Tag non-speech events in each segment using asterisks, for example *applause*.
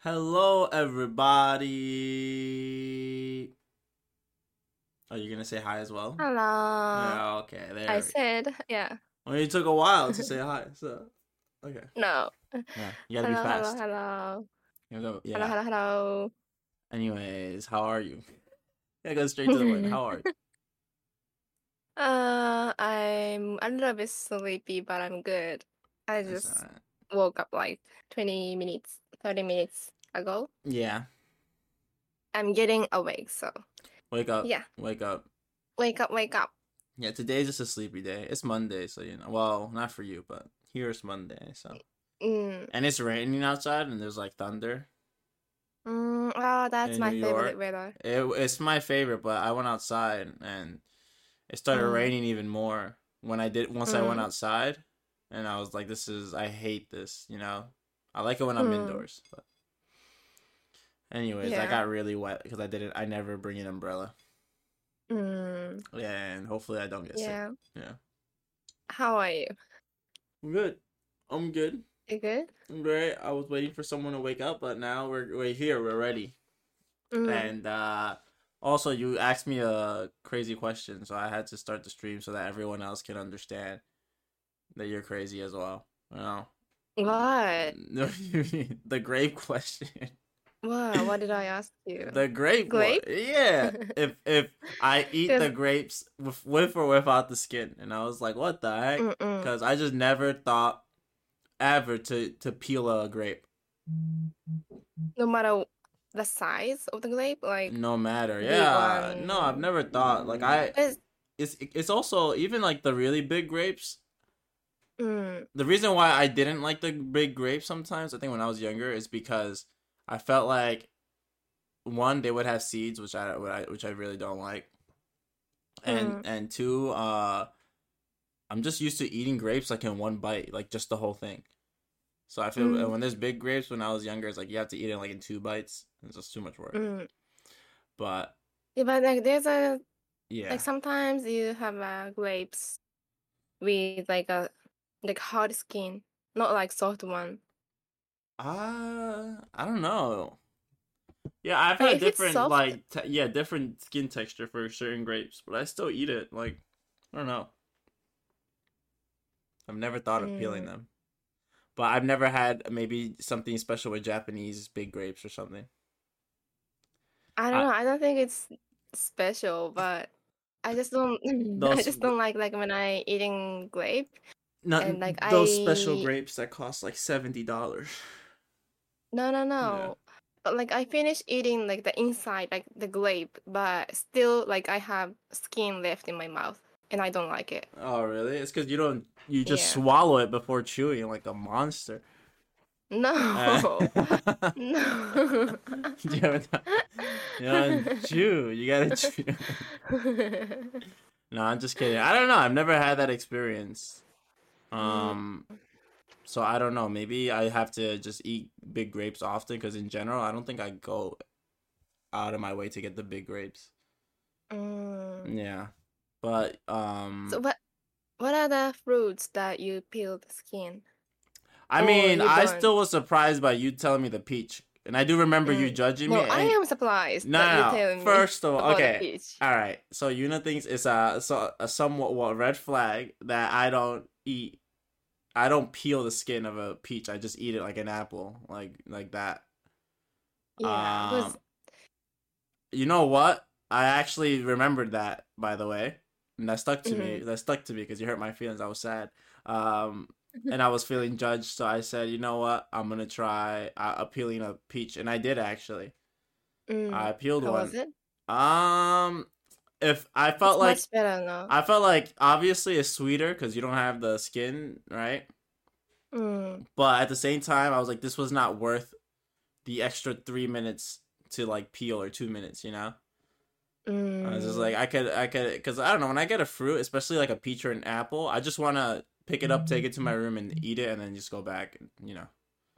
Hello, everybody. Are you gonna say hi as well? Hello. Yeah, okay. There. I said, yeah. Well, it took a while to *laughs* say hi, so okay. No. Yeah, you gotta hello, be fast. hello, hello. You go- Hello, yeah. hello, hello. Anyways, how are you? *laughs* Yeah, go straight to the point. How are you? *laughs* Uh, I'm a little bit sleepy, but I'm good. I That's just woke up like 20 minutes, 30 minutes ago. Yeah. I'm getting awake, so Wake up. yeah. Wake up. Wake up, wake up. Yeah, today's just a sleepy day. It's Monday, so you know. Well, not for you, but here it's Monday, so. Mm. And it's raining outside, and there's like thunder. Mm, oh, that's In my New favorite York? weather. It, it's my favorite, but I went outside and it started Mm. raining even more when I did once I went Mm. outside, and I was like, "This is I hate this," you know. I like it when I'm Mm. indoors, but anyways, I got really wet because I didn't. I never bring an umbrella. Mm, Yeah, and hopefully I don't get yeah. sick. Yeah, How are you? I'm good. I'm good. You good? I'm great. I was waiting for someone to wake up, but now we're we're here. We're ready. Mm. And uh also you asked me a crazy question, so I had to start the stream so that everyone else can understand that you're crazy as well. You know? What? *laughs* No, the grape question. What? What did I *laughs* ask you? The grape one. Grape? Yeah. *laughs* if if I eat the grapes with, with or without the skin. And I was like, what the heck? Because I just never thought ever to to peel a grape. no matter the size of the grape, like No matter. Yeah. one. No, I've never thought. Like I it's, it's it's also even like the really big grapes. Mm, The reason why I didn't like the big grapes sometimes, I think when I was younger, is because I felt like one they would have seeds, which I I- which I really don't like, and Mm. and two, uh, I'm just used to eating grapes like in one bite, like just the whole thing. So I feel Mm. when there's big grapes, when I was younger, it's like you have to eat it like in two bites. It's just too much work. mm. But Yeah, but like there's a yeah, like sometimes you have uh, grapes with like a like hard skin, not like soft one. Uh, I don't know. Yeah, I've had if different soft- like te- yeah, different skin texture for certain grapes, but I still eat it. Like, I don't know. I've never thought of peeling Mm. them. But I've never had maybe something special with Japanese big grapes or something. I don't I- know. I don't think it's special, but I just don't. *laughs* I just don't like like when I eating grape. Not And, like, those special grapes that cost like seventy dollars. No, no, no. But, Like I finished eating like the inside, like the grape, but still like I have skin left in my mouth, and I don't like it. Oh really? It's because you don't you just Yeah. swallow it before chewing like a monster. No, Uh, *laughs* *laughs* no. you haven't You don't chew. You gotta chew. *laughs* No, I'm just kidding. I don't know. I've never had that experience. Um, so I don't know. Maybe I have to just eat big grapes often because in general, I don't think I go out of my way to get the big grapes. Mm. Yeah, but um, So what? What are the fruits that you peel the skin? I mean, I still was surprised by you telling me the peach, and I do remember you Mm. judging No, me. I am surprised No, that no, no. telling me First of all, okay. All right. So Yuna thinks it's a so a somewhat well, red flag that I don't eat. I don't peel the skin of a peach. I just eat it like an apple, like like that. Yeah, Um, You know what? I actually remembered that, by the way, and that stuck to Mm-hmm. me. That stuck to me because you hurt my feelings. I was sad, um, and I was feeling judged. So I said, you know what? I'm gonna try uh, peeling a peach, and I did actually. Mm. I peeled How one. was it? Um, if I felt it's like much better now. I felt like obviously it's sweeter because you don't have the skin, right? Mm. But at the same time, I was like, this was not worth the extra three minutes to like peel or two minutes, you know? Mm. I was just like, I could, I could, because I don't know, when I get a fruit, especially like a peach or an apple, I just want to pick it up, take it to my room, and eat it, and then just go back, you know?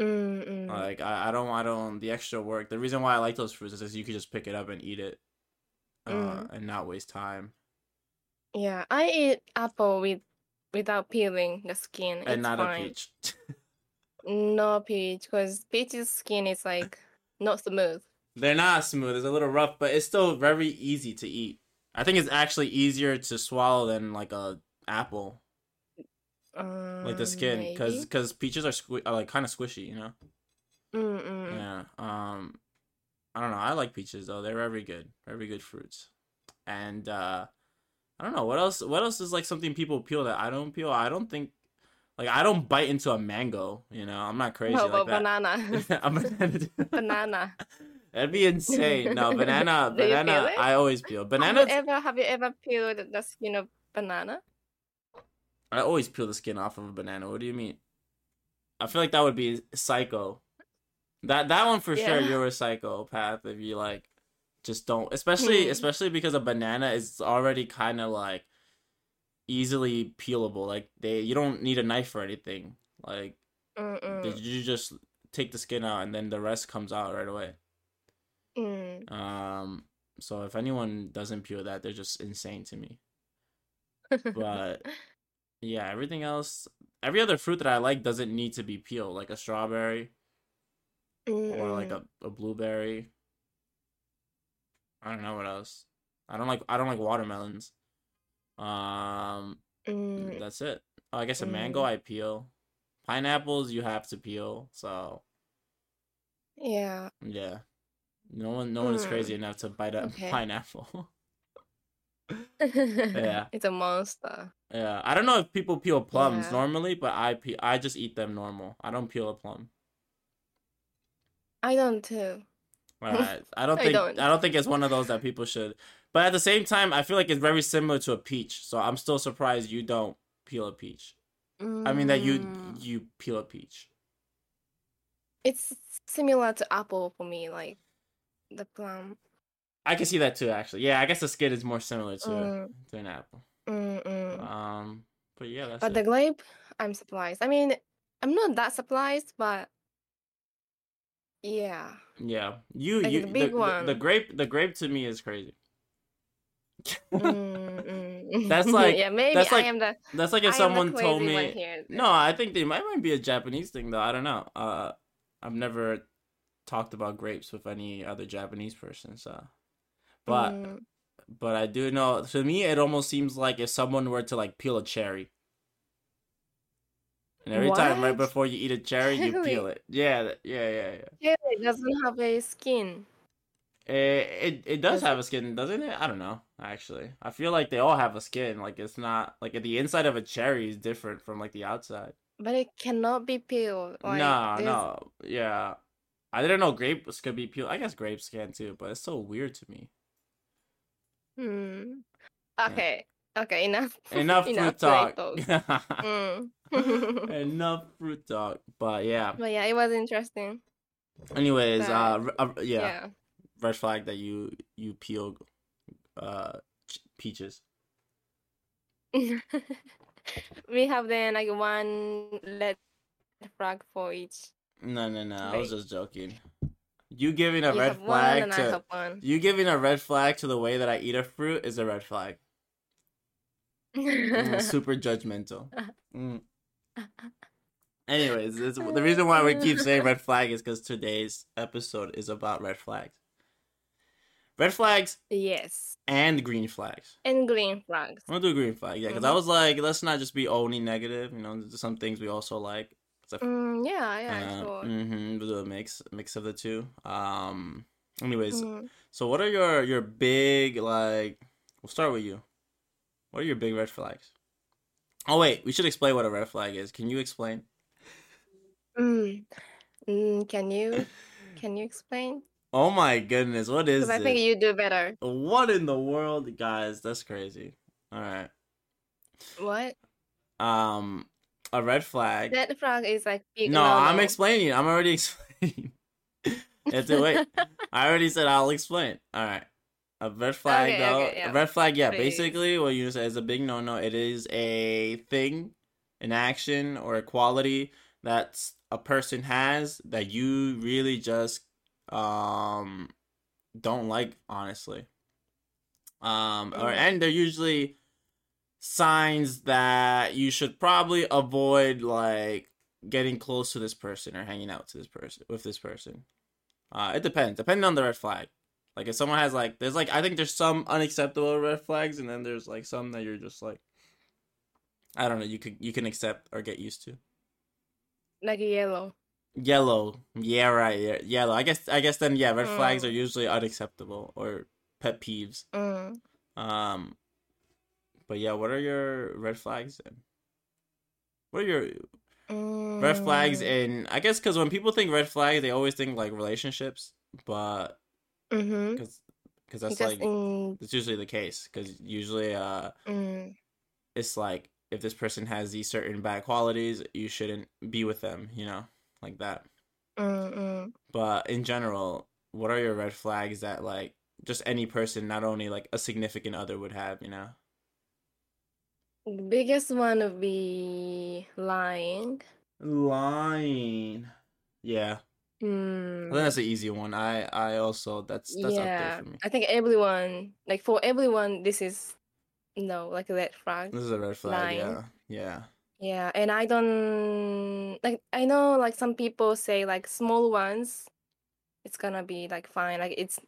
Mm, mm. Like, I, I don't, I don't, the extra work. The reason why I like those fruits is you could just pick it up and eat it uh, Mm. and not waste time. Yeah, I eat apple with without peeling the skin. And it's not fine. a peach. *laughs* No peach, because peach's skin is like not smooth. They're not smooth. It's a little rough, but it's still very easy to eat. I think it's actually easier to swallow than like a apple, Um, like the skin, because because peaches are, squi- are like kind of squishy, you know. Mm-mm. Yeah. Um, I don't know. I like peaches though. They're very good. Very good fruits. And uh, I don't know what else. What else is like something people peel that I don't peel? I don't think. Like I don't bite into a mango. You know, I'm not crazy What like that. banana? *laughs* *laughs* Banana. That'd be insane. No, *laughs* banana, banana. I always peel. Banana. Ever have you ever peeled the skin of banana? I always peel the skin off of a banana. What do you mean? I feel like that would be psycho. That that one for sure. You're a psychopath if you like just don't. Especially Hmm. especially because a banana is already kind of like easily peelable. Like they, you don't need a knife or anything. Like Mm-mm. you just take the skin out and then the rest comes out right away. Mm. Um. So if anyone doesn't peel that, they're just insane to me. But *laughs* yeah, everything else, every other fruit that I like doesn't need to be peeled, like a strawberry or like a, a blueberry. I don't know what else. I don't like I don't like watermelons. Um, Mm. that's it. Oh, I guess a mango Mm. I peel. Pineapples you have to peel. So Yeah. yeah, no one no one is crazy Mm. enough to bite a Okay. *laughs* pineapple. yeah. *laughs* It's a monster. yeah, I don't know if people peel plums Yeah. normally, but I pe- I just eat them normal. I don't peel a plum. I don't too. Alright. *laughs* I don't I think don't. I don't think it's one of those that people should. But at the same time, I feel like it's very similar to a peach. So I'm still surprised you don't peel a peach. I mean that you Mm. you peel a peach. It's similar to apple for me, like the plum. I can see that too actually. Yeah, I guess the skin is more similar to Mm. to an apple. Mm-mm. Um but yeah, that's But it. the grape, I'm surprised. I mean, I'm not that surprised, but yeah. yeah. You like you the the, big the, the grape the grape to me is crazy. *laughs* *laughs* That's *laughs* like- yeah, maybe that's like I am the That's like if the someone told me. No, I think they might might be a Japanese thing though. I don't know. Uh, I've never talked about grapes with any other Japanese person, so. But Mm, but I do know. To me, it almost seems like if someone were to like peel a cherry, and every time right before you eat a cherry, you peel it. Yeah, yeah, yeah, yeah. yeah, it doesn't have a skin. It it, it does Does have a skin, doesn't it? I don't know. Actually, I feel like they all have a skin. Like it's not like the inside of a cherry is different from like the outside. But it cannot be peeled. Like, no, there's- no, yeah. I didn't know grapes could be peeled. I guess grapes can too, but it's so weird to me. Hmm. Okay. Okay. Enough. *laughs* Enough fruit grape *laughs* talk. Mm. *laughs* *laughs* Enough fruit talk. But yeah. but yeah, it was interesting. Anyways, uh, r- uh, yeah, Yeah. red flag that you you peel, uh, ch- peaches. *laughs* we have then like one red flag for each. No, no, no. I was just joking. You giving a you red flag to you giving a red flag to the way that I eat a fruit is a red flag. Mm, super judgmental. Mm. Anyways, *laughs* the reason why we keep saying red flag is because today's episode is about red flags. Red flags yes. and green flags. And green flags. I'm gonna do green flag, yeah, because I Mhm. was like, let's not just be only negative. You know, some things we also like. So, Mm, yeah, yeah, sure. hmm we'll do a mix, mix of the two. Um. Anyways, Mm. so what are your your big like? We'll start with you. What are your big red flags? Oh wait, we should explain what a red flag is. Can you explain? Mm. Mm, can you can you explain? Oh my goodness, what is Because I think you do better. What in the world, guys? That's crazy. All right. What? Um, a red flag. Red flag is like big No, I'm explaining. I'm already *laughs* explaining. have to wait. *laughs* I already said I'll explain. All right. A red flag, Okay, though. okay, yeah. A red flag, yeah. Please. Basically, what you say is a big no-no. It is a thing, an action, or a quality that a person has that you really just um don't like, honestly. Um, or Mm. and they're usually signs that you should probably avoid, like getting close to this person or hanging out to this person with this person. Uh, it depends, depending on the red flag. Like if someone has like, there's like, I think there's some unacceptable red flags, and then there's like some that you're just like, I don't know, you could you can accept or get used to. Like a yellow. Yellow, yeah, right, yeah, yellow. I guess, I guess then, yeah, red Mm. flags are usually unacceptable or pet peeves. Mm. Um, but yeah, what are your red flags then? What are your red flags Mm. in? I guess because when people think red flags, they always think like relationships, but Mm-hmm. because because that's Because like in that's usually the case. Because usually, uh, mm, it's like if this person has these certain bad qualities, you shouldn't be with them. You know, like that. mm, mm. But in general, what are your red flags that like just any person, not only like a significant other, would have? You know. The biggest one would be lying. Lying. Yeah. I think Mm. that's an easy one. I I also that's that's up there for me. I think everyone, like for everyone, this is no, like a red flag. This is a red flag. Yeah, yeah, Yeah, and I don't like I know like some people say like small ones, it's gonna be like fine. Like it's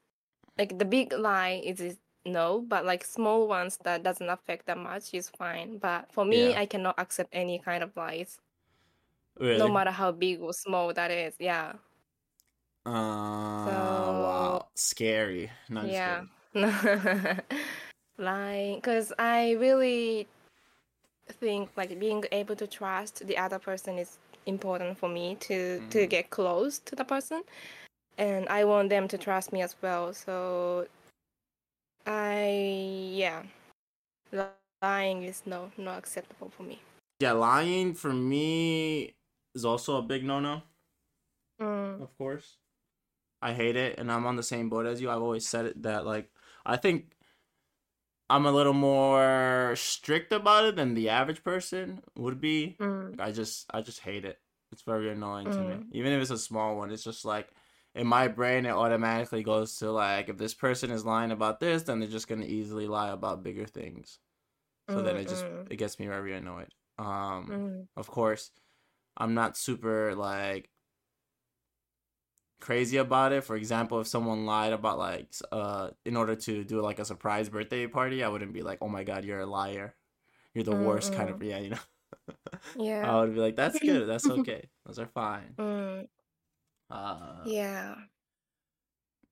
like the big lie is, is no, but like small ones that doesn't affect that much is fine. But for me, Yeah. I cannot accept any kind of lies, no matter how big or small that is. Yeah. Uh, wow, scary. Not just Yeah. Lying, because *laughs* I really think like being able to trust the other person is important for me to to Mhm. get close to the person, and I want them to trust me as well. So I yeah, lying is no not acceptable for me. Yeah, lying for me is also a big no-no. Mm, Of course, I hate it, and I'm on the same boat as you. I've always said it that like I think I'm a little more strict about it than the average person would be. mm, I just I just hate it. It's very annoying to me. Mm. Even if it's a small one, it's just like in my brain it automatically goes to like if this person is lying about this, then they're just gonna easily lie about bigger things. So then mm, it just mm, it gets me very annoyed. Um mm, of course, I'm not super like crazy about it. For example, if someone lied about like uh in order to do like a surprise birthday party, I wouldn't be like, "Oh my god, you're a liar. You're the Mm, worst kind of yeah, you know." *laughs* yeah. I would be like, "That's good. That's *laughs* okay. Those are fine." Mm, Uh yeah.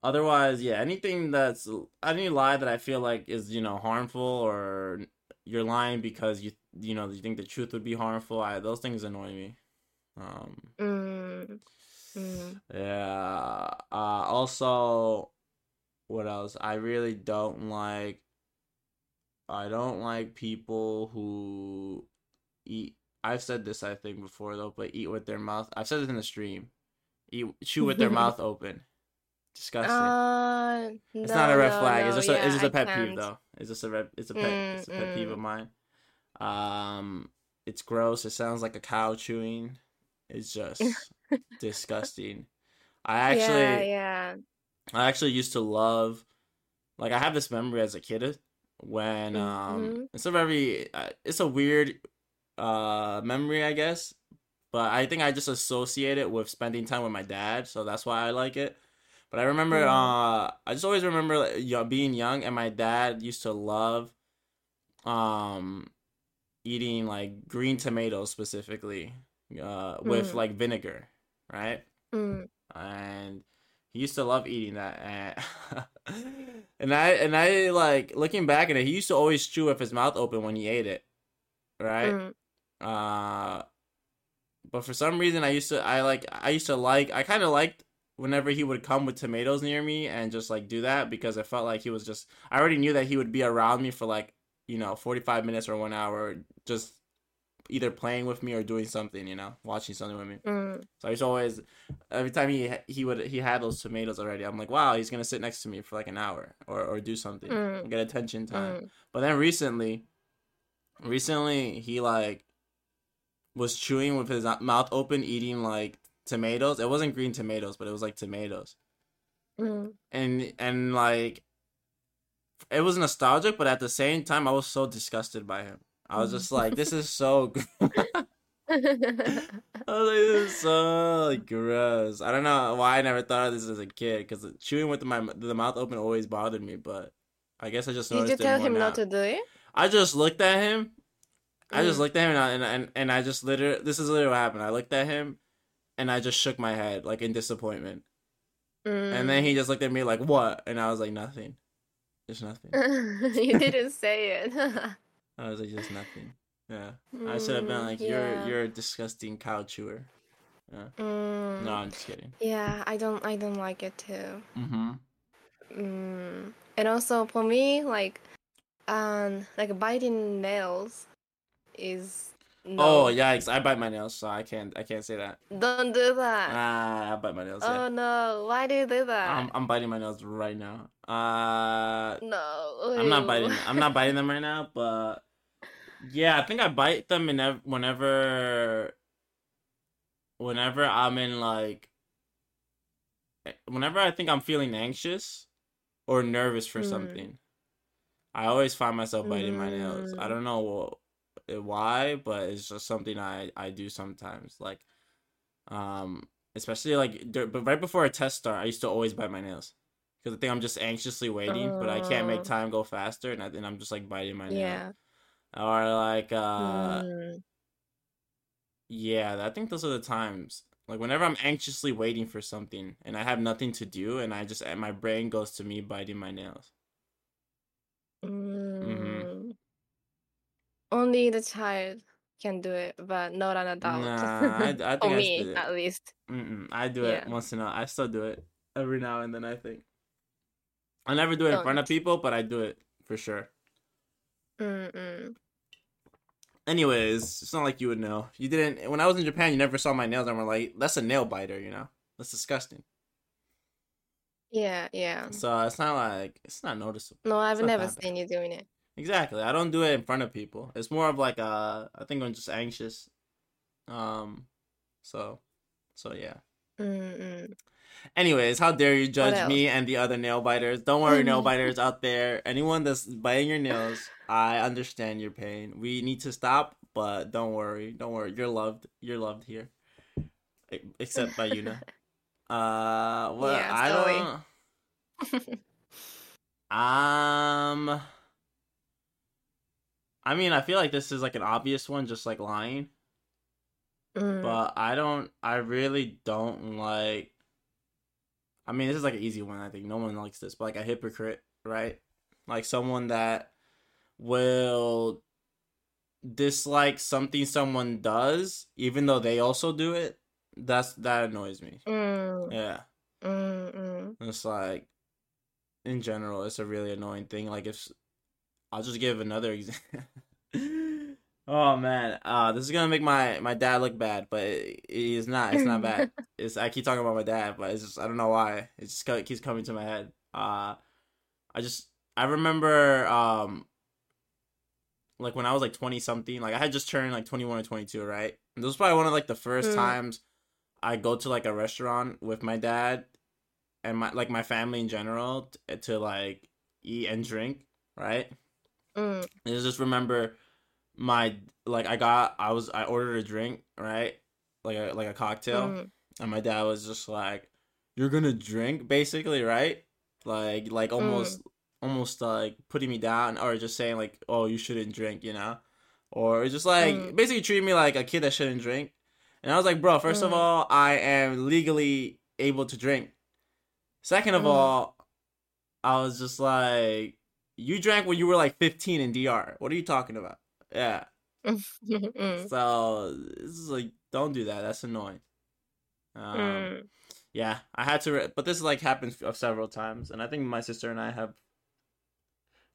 otherwise, yeah, anything that's any lie that I feel like is, you know, harmful or you're lying because you you know, you think the truth would be harmful, I those things annoy me. Um Mm, mm, Yeah. Uh, also, what else? I really don't like. I don't like people who eat. I've said this, I think, before though, but eat with their mouth. I've said this in the stream. Eat, chew with their *laughs* mouth open. Disgusting. Uh, it's not a red no, flag. no, it's just a, yeah, it's just a pet peeve can't. though. It's just a red. It's a pet. it's a pet peeve Mm, of mine. Um, it's gross. It sounds like a cow chewing. It's just *laughs* disgusting. I *laughs* actually. yeah, yeah. I actually used to love, like I have this memory as a kid when um Mhm. it's a very uh, it's a weird uh memory I guess, but I think I just associate it with spending time with my dad, so that's why I like it. But I remember Mm. uh I just always remember like, being young and my dad used to love um eating like green tomatoes specifically uh with Mm. like vinegar, right? Mm, and he used to love eating that and, *laughs* and i and i like looking back at it he used to always chew with his mouth open when he ate it right? Mm, uh but for some reason i used to i like i used to like i kind of liked whenever he would come with tomatoes near me and just like do that because i felt like he was just i already knew that he would be around me for like you know 45 minutes or one hour just either playing with me or doing something you know watching something with me mm, so used always, every time he he would he had those tomatoes already, I'm like, wow, he's gonna sit next to me for like an hour or or do something, Mm. get attention time. mm, But then recently, recently he like was chewing with his mouth open, eating like tomatoes. It wasn't green tomatoes, but it was like tomatoes, mm. and and like it was nostalgic, but at the same time, I was so disgusted by him. I was just like, this is so. *laughs* *laughs* I was like, this is so like, gross. I don't know why I never thought of this as a kid because chewing with my the mouth open always bothered me, but I guess I just Did you tell him not to do it? I just looked at him. I just Mm. looked at him and I, and, and and I just literally this is literally what happened. I looked at him and I just shook my head like in disappointment. And then Mm. he just looked at me like, "What?" And I was like, "Nothing." Just nothing. *laughs* you didn't say it. I was like, "Just nothing." Yeah. I should have been Mm, like, "You're you're a disgusting cow chewer." Mm, No, I'm just kidding. yeah, I don't I don't like it too. Mhm. Mm. And also for me, like, um, like biting nails is no. Oh, yikes! I bite my nails, so I can't I can't say that. Don't do that. Ah, I bite my nails. Oh Yeah. no! Why do you do that? I'm I'm biting my nails right now. Uh, no. I'm not biting. I'm not biting them right now, but yeah, I think I bite them in ev- whenever, whenever I'm in like, eh, whenever I think I'm feeling anxious or nervous for Mm. something. I always find myself biting my nails. I Mm. don't know eh, why, but it's just something I I do sometimes. Like, um, especially like, but right before a test start, I used to always bite my nails because I think I'm just anxiously waiting, but I can't make Oh. time go faster, and I, and I'm just like biting my nails. Yeah. Or like, uh, Mm. yeah, I think those are the times. Like whenever I'm anxiously waiting for something and I have nothing to do, and I just and my brain goes to me biting my nails. Mm. Only the child can do it, but not an adult. Nah, I, *laughs* I think For I me, at least. Mm-mm, I do it once in a while i still do it every now and then. I think I never do it in front of people, but I do it for sure. Mm-mm. Anyways, it's not like you would know. You didn't when I was in Japan. You never saw my nails, and were like, "That's a nail biter," you know. That's disgusting. Yeah, yeah. So it's not like it's not noticeable. No, I've never seen you doing it. Exactly. I don't do it in front of people. It's more of like uh I think I'm just anxious. Um so so yeah. Mm-mm. Anyways, how dare you judge me and the other nail biters? Don't worry, nail *laughs* biters out there. Anyone that's biting your nails, I understand your pain. We need to stop, but don't worry. Don't worry. You're loved. You're loved here. Except by Yuna. *laughs* Uh what Yeah, I don't *laughs* Um I mean, I feel like this is like an obvious one, just like lying. Mm. But I don't. I really don't like. I mean, this is like an easy one. I think no one likes this, but like a hypocrite, right? Like someone that will dislike something someone does, even though they also do it. That's that annoys me. Mm, Yeah, mm, mm. it's like in general, it's a really annoying thing. Like if I'll just give another *laughs* example. Oh man, uh, this is gonna make my my dad look bad, but it, it is not. It's not bad. *laughs* It's I keep talking about my dad, but it's just I don't know why. It just keeps coming to my head. Uh, I just I remember um like when I was like twenty something, like I had just turned like twenty one or twenty two, right? And this was probably one of like the first Mm. times I go to like a restaurant with my dad and my like my family in general t- to like eat and drink, right? Mm, And I just remember my like I got I was I ordered a drink, right? Like a like a cocktail. mm. And my dad was just like, You're gonna drink, basically, right? Like like almost almost like putting me down or just saying like, Oh, you shouldn't drink, you know? Or just like Mm. basically treating me like a kid that shouldn't drink. And I was like, bro, first of Mm. all, I am legally able to drink. Second of Mm. all, I was just like, you drank when you were like 15 in DR. What are you talking about? Yeah. *laughs* Mm, So this is like, don't do that. That's annoying. Um, mm. yeah, I had to, re- but this like happened f- several times, and I think my sister and I have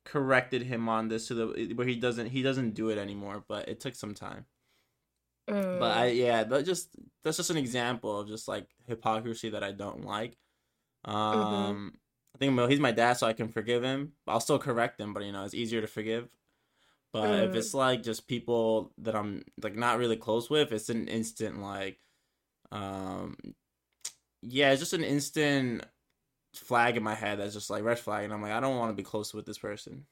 corrected him on this to the where he doesn't he doesn't do it anymore. But it took some time. Mm. But I yeah, that just that's just an example of just like hypocrisy that I don't like. Um, I think well, he's my dad, so I can forgive him. I'll still correct him, but you know it's easier to forgive. But if Mm. it's like just people that I'm like not really close with, it's an instant like, um, yeah, it's just an instant flag in my head that's just like red flag, and I'm like I don't want to be close with this person.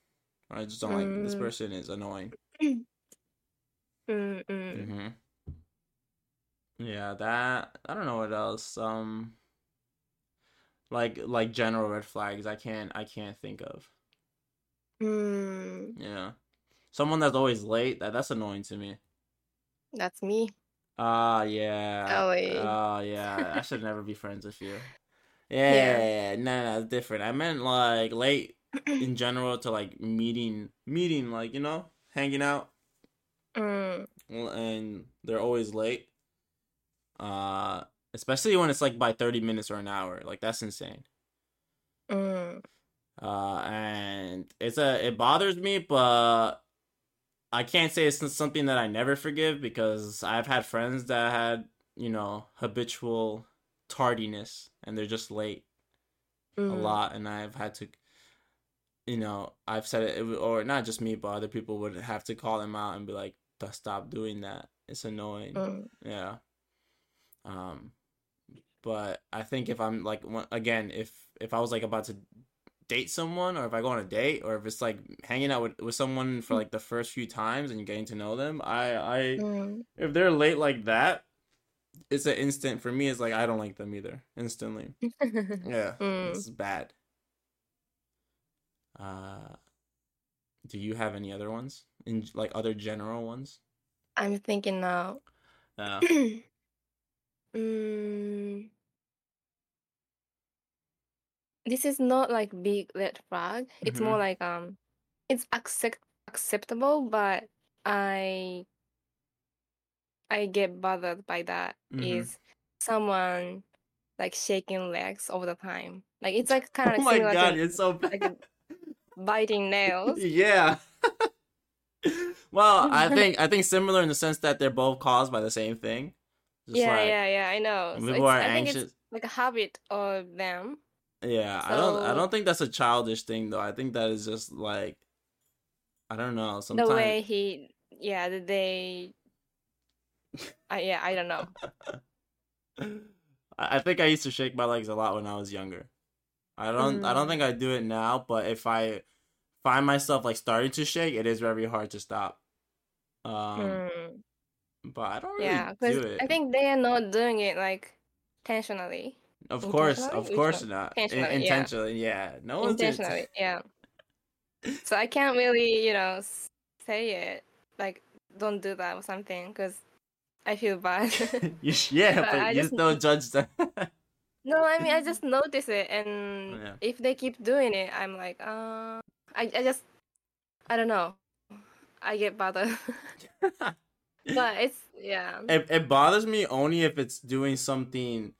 I just don't like this Mm. person is annoying. Mm, mm. hmm Yeah, that I don't know what else. Um like like general red flags I can't I can't think of. Mm. Someone that's always late, that that's annoying to me. that's me. Ah, yeah. Ellie. Oh, yeah. I should *laughs* never be friends with you. Yeah. Yeah, no, no, it's different. I meant like late in *clears throat* general to like meeting, meeting, like you know, hanging out, Mm, and they're always late. Uh, especially when it's like by thirty minutes or an hour. Like that's insane. mm, Uh, and it's a it bothers me, but I can't say it's something that I never forgive because I've had friends that had you know habitual tardiness and they're just late a mm. lot, and I've had to, you know, I've said it, or not just me, but other people would have to call them out and be like, stop doing that. It's annoying." Mm, Yeah. Um, but I think if I'm like again, if if I was like about to date someone, or if I go on a date, or if it's like hanging out with with someone for like the first few times and getting to know them, I I mm. if they're late like that, it's an instant for me. It's like I don't like them either instantly. *laughs* Yeah, Mm. it's bad. Uh, do you have any other ones in like other general ones? I'm thinking now. Uh, *clears throat* mm, this is not like big red flag. It's more Mhm. like um, it's accept acceptable, but I I get bothered by that. Is Mhm. someone like shaking legs all the time? Like it's like kind of *laughs* oh of my similar god, to it's so like *laughs* biting nails. yeah. *laughs* well, I think I think similar in the sense that they're both caused by the same thing. Just yeah, like yeah, yeah. I know. So people it's, are I think anxious. it's like a habit of them. Yeah, I don't I don't think that's a childish thing though. I think that is just like I don't know. Sometimes the way he yeah the- they *laughs* uh, yeah i don't know *laughs* I I think I used to shake my legs a lot when I was younger. I don't I don't Mm. think I do it now, but if I find myself like starting to shake, it is very hard to stop. Um Mm, but I don't really yeah do because it. i think they are not doing it like intentionally of course, of course not. In- Intentionally, yeah. yeah. No one's intentionally *laughs* yeah so i can't really you know say it like don't do that or something because i feel bad *laughs* you *laughs* yeah, But but you just- still judge them. no i mean i just notice it and Yeah. if they keep doing it i'm like uh i, I just i don't know i get bothered but it's yeah it, it bothers me only if it's doing something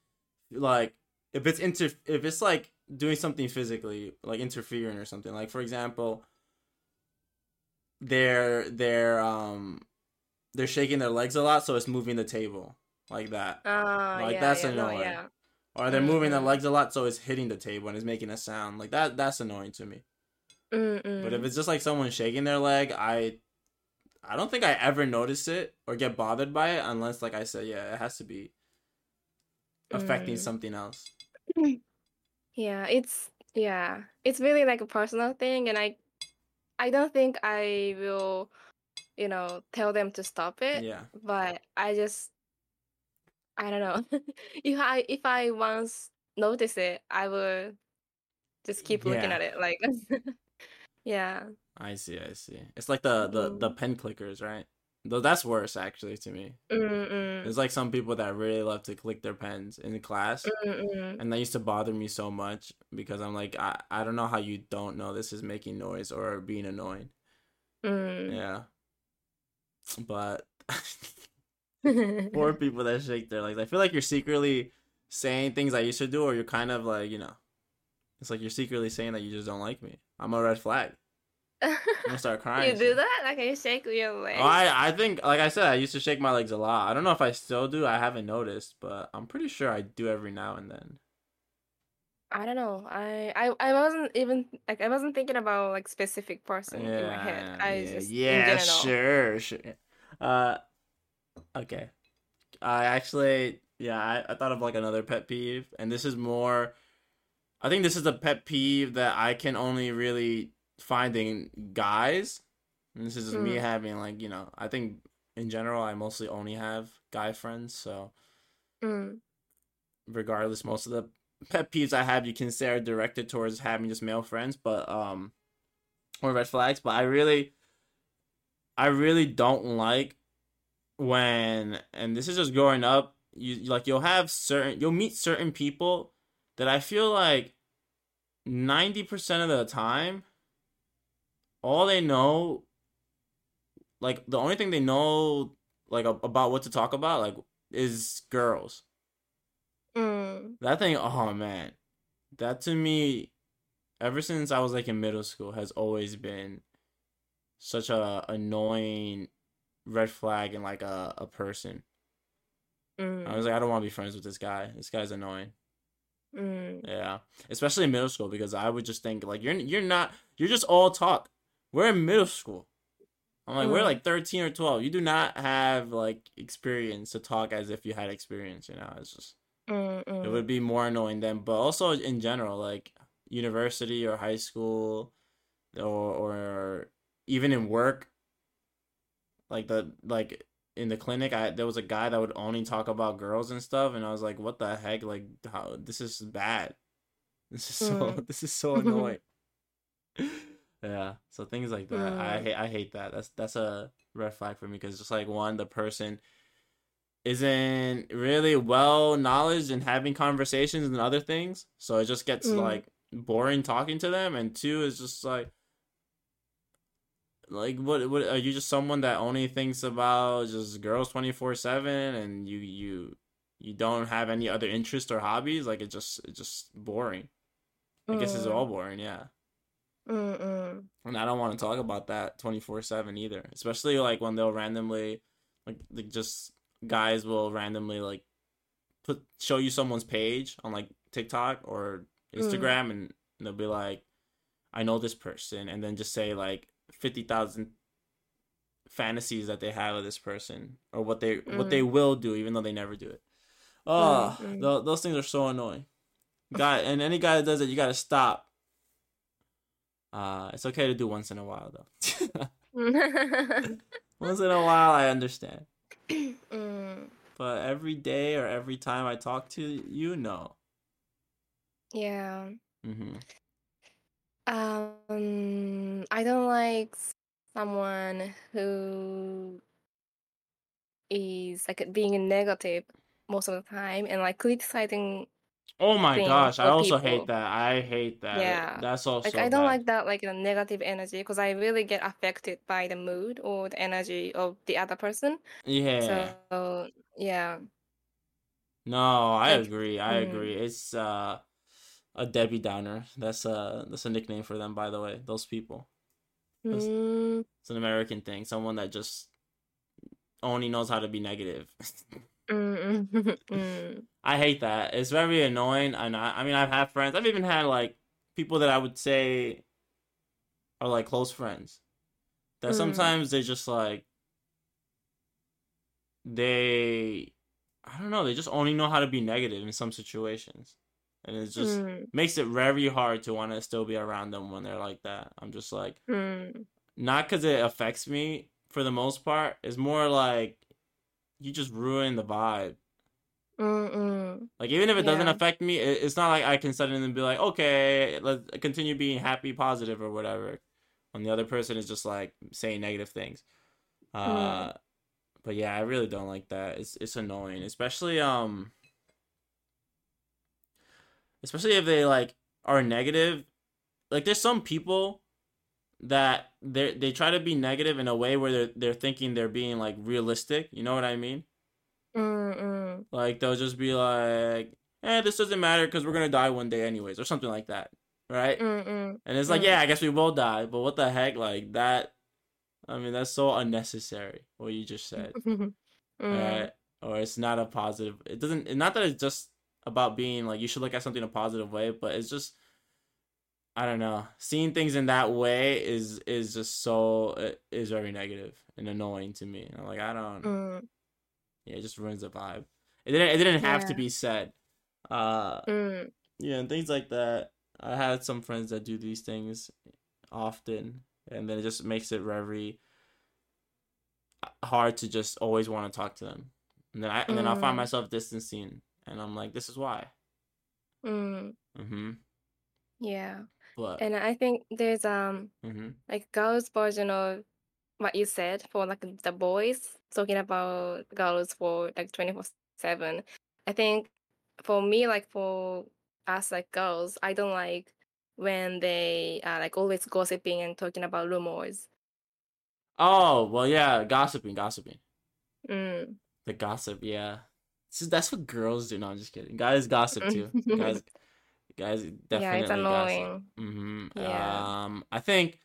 like if it's inter if it's like doing something physically like interfering or something like for example they're they're um they're shaking their legs a lot so it's moving the table like that Uh, Like, yeah, that's yeah, no, annoying. yeah. or they're moving their Mhm. legs a lot so it's hitting the table and it's making a sound like that that's annoying to me Mm-mm. but if it's just like someone shaking their leg i i don't think i ever notice it or get bothered by it unless like i said yeah it has to be affecting Mm. something else yeah, it's yeah, it's really like a personal thing, and I, I don't think I will, you know, tell them to stop it. yeah But I just, I don't know. *laughs* if I if I once notice it, I will just keep looking at it. Like, *laughs* yeah. i see i see it's like the the, the Mm. pen clickers right though that's worse actually to me Mm-mm. there's like some people that really love to click their pens in class Mm-mm. and that used to bother me so much because i'm like i, I don't know how you don't know this is making noise or being annoying Mm. yeah but *laughs* Poor people that shake their legs. I feel like you're secretly saying things I used to do, or you're kind of like, you know, it's like you're secretly saying that you just don't like me. I'm a red flag. I'm gonna start *laughs* crying. you do that? Like you shake your legs? Oh, I I think, like I said, I used to shake my legs a lot. I don't know if I still do. I haven't noticed, but I'm pretty sure I do every now and then. I don't know. I, I I wasn't even like I wasn't thinking about like specific person in my head. I yeah, just yeah, sure, sure. Uh, okay. I actually, yeah, I, I thought of like another pet peeve, and this is more. I think this is a pet peeve that I can only really find in guys. And this is just me Mm. having like you know, I think in general I mostly only have guy friends, so Mm. regardless most of the pet peeves i have you can say are directed towards having just male friends but um or red flags but i really i really don't like when and this is just growing up you like you'll have certain you'll meet certain people that i feel like 90% of the time all they know like the only thing they know like about what to talk about like is girls Mm. that thing, oh man, that to me, ever since I was like in middle school, has always been such a annoying red flag in like a, a person. I Mm. was like, I don't want to be friends with this guy. This guy's annoying. Mm. Yeah, especially in middle school because I would just think like you're you're not you're just all talk. We're in middle school. I'm like we're Mm. like 13 or 12. You do not have like experience to talk as if you had experience. You know, it's just. Mm. it would be more annoying then but also in general like university or high school or or even in work like the like in the clinic i there was a guy that would only talk about girls and stuff and i was like what the heck like how this is bad this is so Mm. *laughs* this is so *laughs* annoying *laughs* yeah so things like that i Mm. hate i hate that that's that's a red flag for me because just like one the person isn't really well knowledge and having conversations and other things. So it just gets Mm. like boring talking to them. And two is just like like what what are you just someone that only thinks about just girls twenty four seven and you you you don't have any other interests or hobbies? Like it just it's just boring. I guess it's Mm. all boring, yeah. Mm. Mm. And I don't want to talk about that 24/7 either. Especially like when they'll randomly like like just guys will randomly like put show you someone's page on like TikTok or Instagram and they'll be like I know this person and then just say like 50,000 fantasies that they have of this person or what they what they will do even though they never do it. Oh, Mm, mm. tho- those things are so annoying. Guy and any guy that does it, you got to stop. Uh, it's okay to do once in a while though. *laughs* *laughs* once in a while, I understand. *clears throat* mm. But every day or every time I talk to you, no. Yeah. hmm Um, I don't like someone who is like being negative most of the time and like criticizing. Oh my gosh, I also people. hate that. I hate that. Yeah. That's also Like I don't bad. like that like the negative energy because I really get affected by the mood or the energy of the other person. Yeah. So yeah. No, I Like, agree. I mm. agree. It's uh a Debbie Downer. That's a that's a nickname for them, by the way. Those people. That's- Mm, It's an American thing. Someone that just only knows how to be negative. *laughs* mm, mm, *laughs* mm, I hate that. It's very annoying. And I, I mean, I've had friends. I've even had like people that I would say are like close friends. That Mm. sometimes they just like they, I don't know. They just only know how to be negative in some situations, and it just mm, makes it very hard to want to still be around them when they're like that. I'm just like, not because it affects me for the most part. It's more like you just ruin the vibe. mm, mm. Like even if it doesn't affect me, it, it's not like I can suddenly be like, okay, let's continue being happy, positive, or whatever. When the other person is just like saying negative things. Uh, Mm. but yeah, I really don't like that. It's it's annoying, especially um, especially if they like are negative. Like there's some people that they they try to be negative in a way where they're they're thinking they're being like realistic. You know what I mean? Mm, mm. Like they'll just be like, "Eh, this doesn't matter because we're gonna die one day anyways," or something like that, right? Mm, mm. And it's like, Mm. yeah, I guess we will die, but what the heck, like that? I mean, that's so unnecessary. What you just said, *laughs* Mm, right? Or it's not a positive. It doesn't. Not that it's just about being like you should look at something a positive way, but it's just. I don't know. Seeing things in that way is is just so it is very negative and annoying to me. I'm like I don't. mm, Yeah, it just ruins the vibe. It didn't. It didn't have to be said. Uh, mm, yeah, and things like that. I had some friends that do these things often, and then it just makes it very hard to just always want to talk to them. and then I and then I'll find Mm. myself distancing, and I'm like, this is why. Mm, Mm-hmm. yeah. But And I think there's um mm-hmm. like girls version of what you said for like the boys talking about girls for like 24 7 i think for me like for us like girls i don't like when they are like always gossiping and talking about rumors oh well, yeah, gossiping, gossiping. mm. The gossip, yeah. See, that's what girls do. No, I'm just kidding. Guys gossip too. *laughs* guys, guys definitely. yeah it's annoying hmm Yeah. Um, I think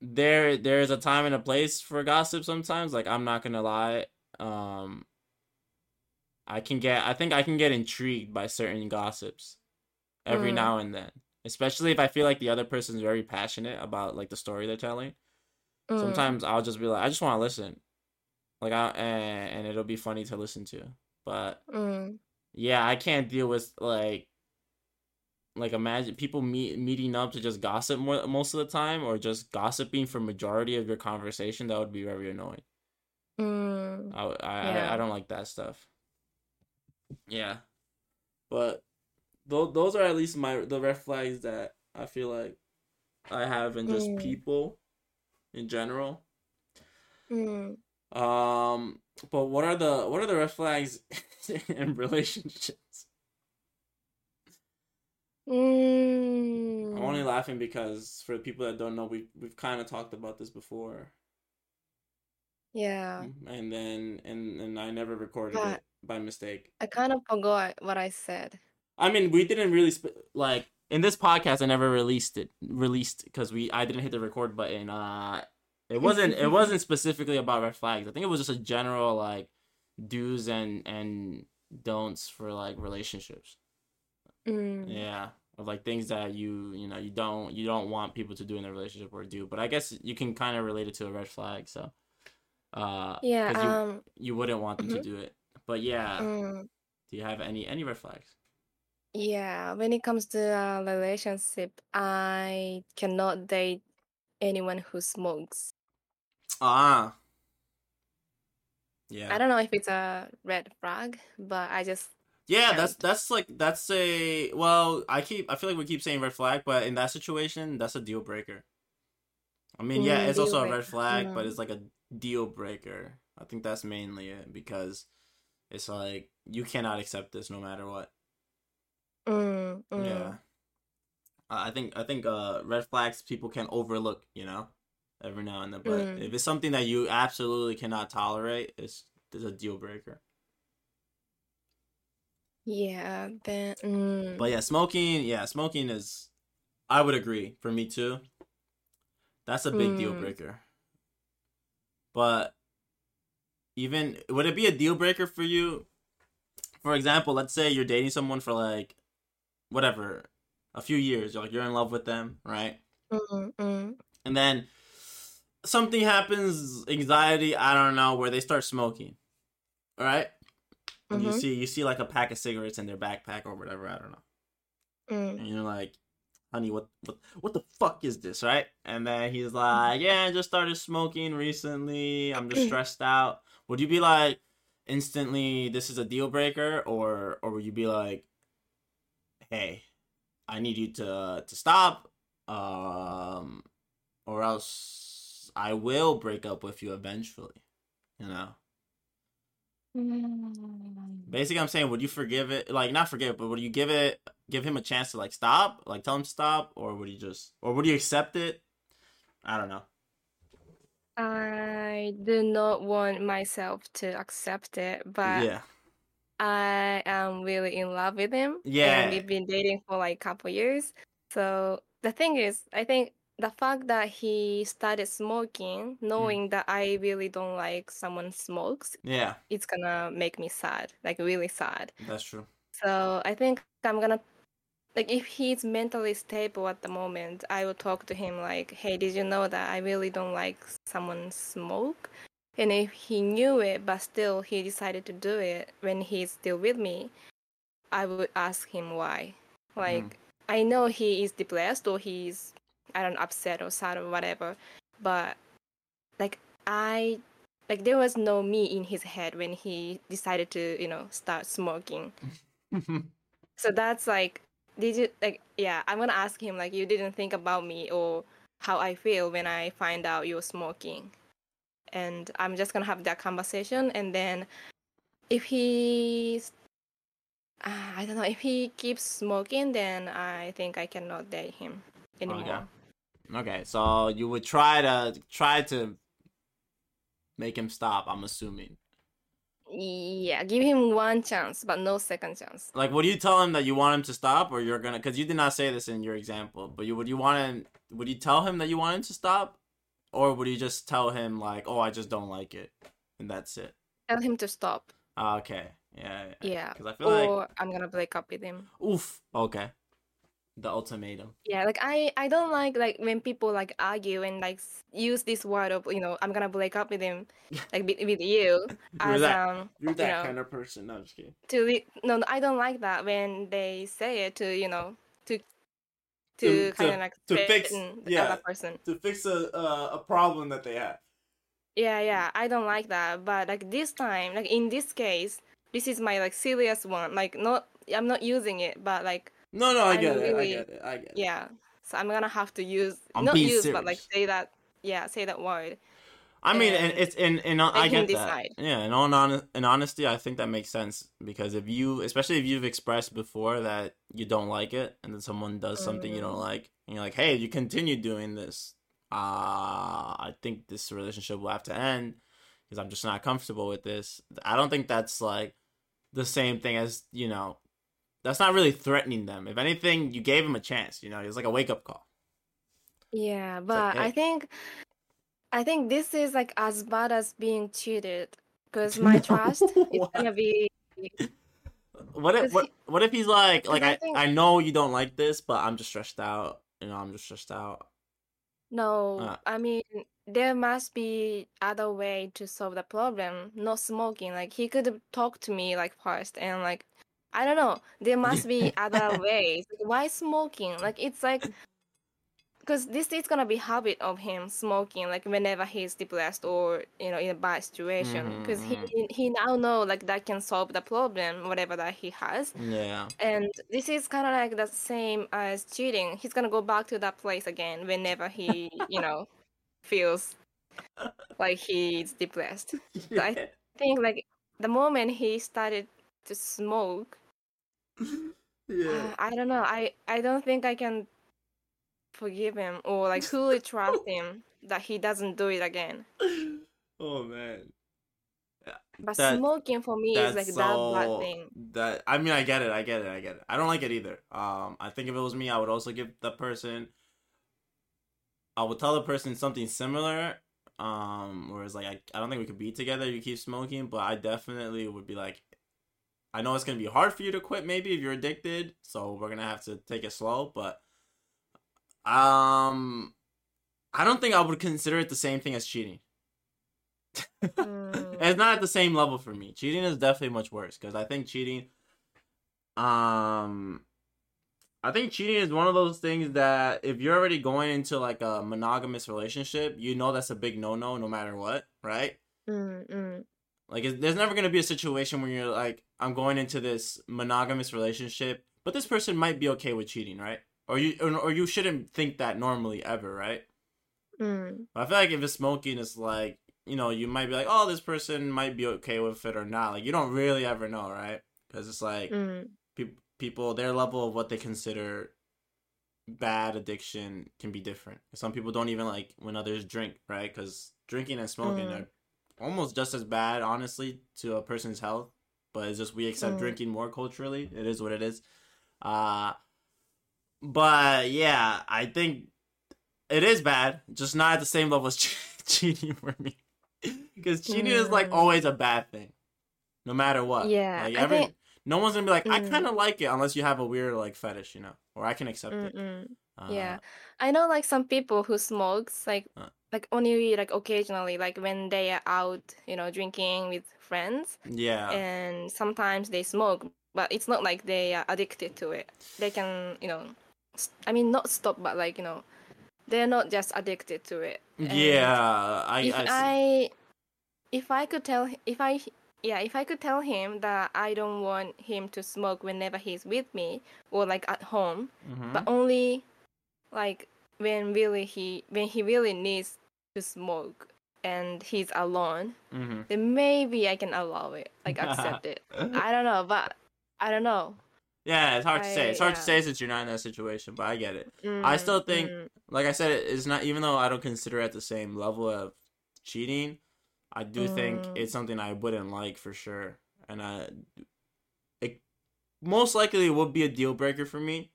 there there is a time and a place for gossip. Sometimes, like I'm not gonna lie. Um, I can get. I think I can get intrigued by certain gossips every Mm. now and then, especially if I feel like the other person's very passionate about like the story they're telling. Mm. Sometimes I'll just be like, I just want to listen, like I and, and it'll be funny to listen to. But Mm. yeah, I can't deal with like like imagine people meet meeting up to just gossip more, most of the time or just gossiping for majority of your conversation. That would be very annoying. Mm. I I I, Yeah. I don't like that stuff. Yeah, but those those are at least my the red flags that I feel like I have in just Mm. people in general. Mm. Um, but what are the what are the red flags *laughs* in relationships? Mm. I'm only laughing because for the people that don't know, we we've kind of talked about this before, yeah and then and and I never recorded But- it by mistake. i kind of forgot what i said I mean, we didn't really sp- like in this podcast. I never released it released because we I didn't hit the record button. Uh, it wasn't it *laughs* wasn't specifically about red flags. I think it was just a general like do's and and don'ts for like relationships. Mm. Yeah, of like things that you you know you don't you don't want people to do in a relationship or do. But I guess you can kind of relate it to a red flag. So, uh, yeah you, um you wouldn't want them to do it. But yeah, mm. do you have any any red flags? Yeah, when it comes to a relationship, I cannot date anyone who smokes. Ah. Yeah. I don't know if it's a red flag, but I just Yeah, that's that's like that's a well, I keep I feel like we keep saying red flag, but in that situation, that's a deal breaker. I mean, yeah, Mm, it's also a red flag, but it's like a deal breaker. I think that's mainly it because it's like you cannot accept this no matter what. mm, mm, Yeah. I I think I think uh red flags people can overlook, you know, every now and then. But Mm. if it's something that you absolutely cannot tolerate, it's it's a deal breaker. Yeah, then mm, But yeah, smoking, yeah, smoking is I would agree for me too. That's a big deal Mm. breaker. But even would it be a deal breaker for you? For example, let's say you're dating someone for like whatever, a few years, you're like you're in love with them, right? mm, mm, And then something happens, anxiety, I don't know, where they start smoking. All right? And you see you see like a pack of cigarettes in their backpack or whatever, I don't know. mm, and you're like, honey, what what what the fuck is this, right? And then he's like, yeah, I just started smoking recently. I'm just stressed out. Would you be like instantly this is a deal breaker or or would you be like, hey, I need you to to stop um or else I will break up with you eventually, you know? Mm. Basically, I'm saying, would you forgive it? Like, not forgive it, but would you give it, give him a chance to like stop, like tell him to stop, or would you just, or would you accept it? I don't know. I do not want myself to accept it, but yeah, I am really in love with him. Yeah. And we've been dating for like a couple years. So the thing is, I think the fact that he started smoking, Hmm. knowing that I really don't like someone smokes, yeah, it's gonna make me sad, like really sad. that's true. So I think I'm gonna like if he's mentally stable at the moment, I will talk to him like, "Hey, did you know that I really don't like someone smoke?" And if he knew it but still he decided to do it when he's still with me, I would ask him why. Like I know he is depressed or he's I don't upset or sad or whatever, but like I like there was no me in his head when he decided to you know start smoking. *laughs* so that's like did you like yeah i'm gonna ask him like you didn't think about me or how i feel when i find out you're smoking. And i'm just gonna have that conversation and then if he uh, i don't know if he keeps smoking then i think i cannot date him anymore. okay so you would try to try to make him stop i'm assuming yeah, give him one chance, but no second chance. Like, would you tell him that you want him to stop, or you're gonna? Because you did not say this in your example, but you would you want him? Would you tell him that you want him to stop, or would you just tell him like, "Oh, I just don't like it," and that's it? Tell him to stop. Ah, okay. Yeah. Yeah. Because I feel or like, I'm gonna break up with him. oof. Okay. The ultimatum. Yeah, like I I don't like like when people like argue and like use this word of you know I'm gonna break up with him *laughs* like with, with you *laughs* You're as that- um You're you that know kind of person. No, I'm just kidding. to no, no I don't like that when they say it to you know to To- to kind of like to fix- yeah. other person. To fix a uh, a problem that they have. Yeah, yeah, I don't like that. But like this time, like in this case, this is my like serious one. Like not I'm not using it, but like No, no, I I'm get it. I get it. I get it. yeah. So I'm gonna have to use I'm not being use but like say that yeah, say that word. I mean, and and it's in in I get that. Yeah, in all hon- in honesty, I think that makes sense because if you, especially if you've expressed before that you don't like it, and then someone does something you don't Mm. like, and you're like, "Hey, if you continue doing this, uh, I think this relationship will have to end because I'm just not comfortable with this." I don't think that's like the same thing as you know. That's not really threatening them. If anything, you gave him a chance. You know, it was like a wake up call. Yeah, but hey. I think I think this is like as bad as being cheated because *laughs* my trust is gonna be What if what he- what if he's like like I I, think- I know you don't like this, but I'm just stressed out. You know, I'm just stressed out. no. Uh. I mean, there must be other way to solve the problem. Not smoking. Like he could talk to me like first and like I don't know. There *laughs* must be other ways. Like, why smoking? Like it's like because this is gonna be habit of him smoking like whenever he's depressed or you know in a bad situation because Mhm, he he now know like that can solve the problem whatever that he has Yeah. and this is kind of like the same as cheating he's gonna go back to that place again whenever he you know *laughs* feels like he's depressed yeah. i think like the moment he started to smoke *laughs* yeah. I don't know. I I don't think I can forgive him or like *laughs* fully trust him that he doesn't do it again. *laughs* Oh man. But That- smoking for me is like That's that bad thing. that I mean I get it, I get it, I get it. I don't like it either. Um I think if it was me I would also give the person I would tell the person something similar. Um whereas like I, I don't think we could be together if you keep smoking, but I definitely would be like I know it's gonna be hard for you to quit maybe if you're addicted, so we're gonna have to take it slow, but um I don't think I would consider it the same thing as cheating. Mm. it's not at the same level for me. Cheating is definitely much worse because I think cheating, um, I think cheating is one of those things that if you're already going into like a monogamous relationship, you know that's a big no no no matter what, right? Mm, mm, Like, there's never gonna be a situation where you're like, I'm going into this monogamous relationship, but this person might be okay with cheating, right? Or you, or, or you shouldn't think that normally ever, right? mm. I feel like if it's smoking, it's like you know you might be like, oh, this person might be okay with it or not. Like you don't really ever know, right? Because it's like Mm. peop people their level of what they consider bad addiction can be different. Some people don't even like when others drink, right? Because drinking and smoking Mm. are almost just as bad, honestly, to a person's health. But it's just we accept Mm. drinking more culturally. It is what it is. Uh but yeah, I think it is bad, just not at the same level as che- *laughs* cheating for me. Because cheating is like Mm. always a bad thing, no matter what. Yeah, like I every think- no one's gonna be like, I Mm. kind of like it, unless you have a weird like fetish, you know, or I can accept Mm, it. Uh, Yeah, I know like some people who smokes like Uh. Like only like occasionally like when they are out you know drinking with friends yeah, and sometimes they smoke but it's not like they are addicted to it they can you know i mean not stop but like you know they're not just addicted to it And yeah. I, if I, i if I could tell if I yeah if I could tell him that I don't want him to smoke whenever he's with me or like at home, Mhm. but only like when really he when he really needs to smoke and he's alone, Mhm. then maybe I can allow it, like accept it. *laughs* I don't know, but I don't know. yeah, it's hard to say. It's hard to say since you're not in that situation, but I get it. I Mm, still think- mm, Like I said, it's not even though I don't consider it at the same level of cheating. I do think Mm. it's something I wouldn't like for sure, and I it most likely would be a deal breaker for me.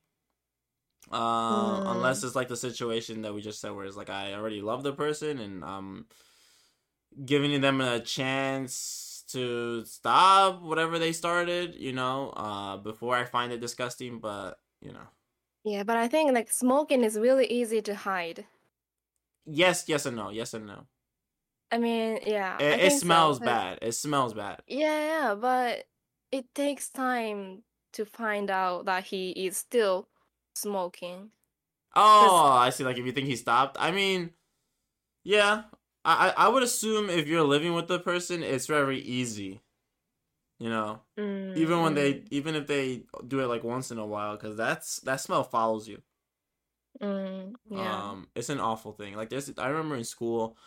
Uh, Mm. unless it's like the situation that we just said, where it's like I already love the person and I'm giving them a chance to stop whatever they started, you know, uh, before I find it disgusting. But you know, yeah, but I think like smoking is really easy to hide. yes, yes and no, yes and no. I mean, yeah, It, it think so, bad. It smells bad. Yeah, yeah, but it takes time to find out that he is still smoking. Oh, I see. Like if you think he stopped, I mean, yeah, I I would assume if you're living with the person, it's very easy. You know, Mm, even when they mm, even if they do it like once in a while, because that's that smell follows you. mm, yeah. Um, it's an awful thing. Like there's, I remember in school,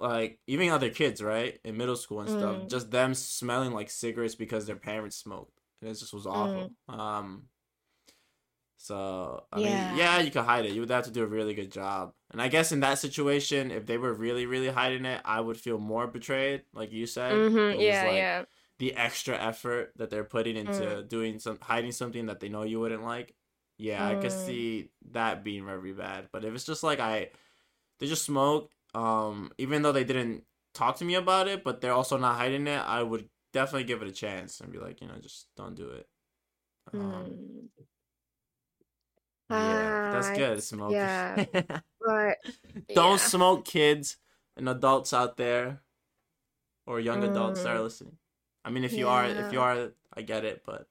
like even other kids, right, in middle school and stuff, Mm. just them smelling like cigarettes because their parents smoked. And it just was awful. Um, so I Mm. Yeah. mean, yeah, you could hide it. You would have to do a really good job. And I guess in that situation, if they were really, really hiding it, I would feel more betrayed, like you said. Mm-hmm, It was, yeah, like, yeah. The extra effort that they're putting into Mm. doing some hiding something that they know you wouldn't like. Yeah, I could Mm. see that being very bad. But if it's just like I, they just smoke, um, even though they didn't talk to me about it, but they're also not hiding it, I would definitely give it a chance and be like, you know, just don't do it. Um, Mm. Yeah, that's good. Smoke. yeah. *laughs* But don't yeah. smoke, kids and adults out there, or young adults that are Mm. listening. I mean, if you are, if you are, I get it, but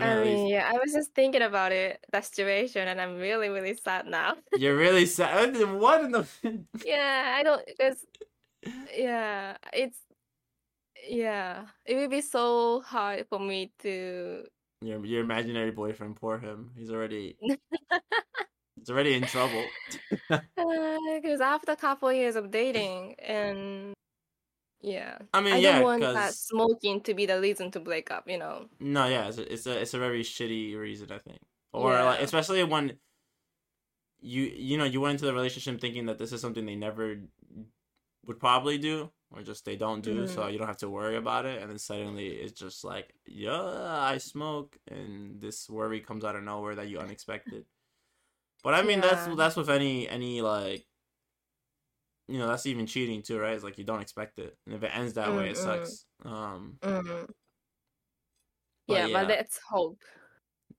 I definitely, mean, yeah, I was just thinking about it, that situation, and I'm really, really sad now. *laughs* you're really sad. What in the? *laughs* yeah, I don't, because, yeah, it's, yeah, it would be so hard for me to, Your your imaginary boyfriend, poor him. He's already *laughs* he's already in trouble. *laughs* Uh, because after a couple years of dating, and yeah, I mean, I yeah, don't want that because smoking to be the reason to break up, you know? no, yeah, it's a, it's a it's a very shitty reason, I think, or like especially when you you know you went into the relationship thinking that this is something they never would probably do or just they don't do, so Mhm. you don't have to worry about it, and then suddenly it's just like, yeah, I smoke, and this worry comes out of nowhere that you unexpected. But I mean, that's Yeah. that's with any any like. You know that's even cheating too, right? It's like you don't expect it, and if it ends that way, it sucks. Um, Mm. But Yeah, yeah. but let's hope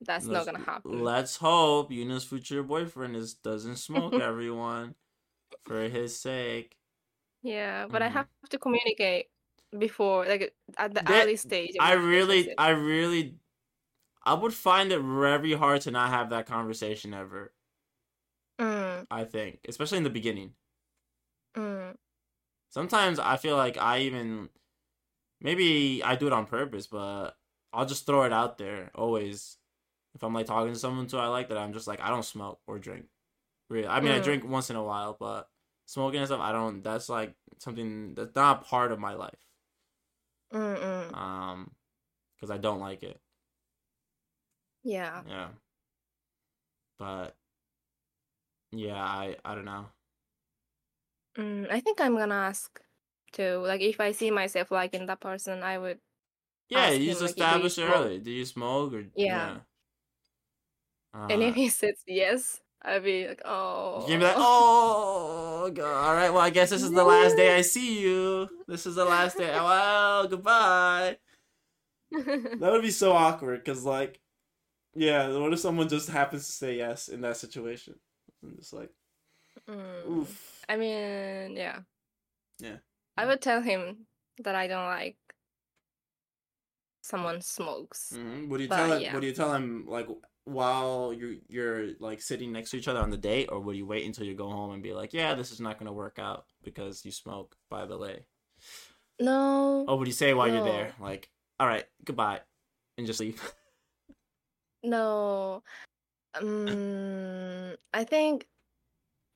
that's not Let's- gonna happen. Let's hope Yuna's future boyfriend is doesn't smoke *laughs* everyone for his sake. Yeah, but I Mhm. have to communicate before, like at the That- early stage. I really. I really, I would find it very hard to not have that conversation ever. Mm, I think, especially in the beginning. mm, Sometimes I feel like I even, maybe I do it on purpose, but I'll just throw it out there always. If I'm like talking to someone too I like that, I'm just like I don't smoke or drink. Really, I mean I Mm. drink once in a while, but smoking and stuff I don't. That's like something that's not part of my life. mm, mm. Um, because I don't like it. Yeah. Yeah. But yeah, I I don't know. Mm, I think I'm gonna ask too. Like if I see myself liking that person, I would. Yeah, you him, just like, do you established it early. Do you smoke or Yeah. Uh, and if he *laughs* says yes, I'd be like, oh. You're gonna be like, *laughs* oh, God. all right. Well, I guess this is the last day I see you. This is the last day. *laughs* Well, goodbye. *laughs* That would be so awkward because, like, yeah, what if someone just happens to say yes in that situation? I'm just like, Mm. oof. I mean, yeah. Yeah. I would tell him that I don't like someone smokes. hmm Would you But, tell him? yeah. Would you tell him like while you're you're like sitting next to each other on the date, or would you wait until you go home and be like, yeah, this is not gonna work out because you smoke? By the way, No. Oh, would you say while you're there, like, all right, goodbye, and just leave? *laughs* No. Um, I think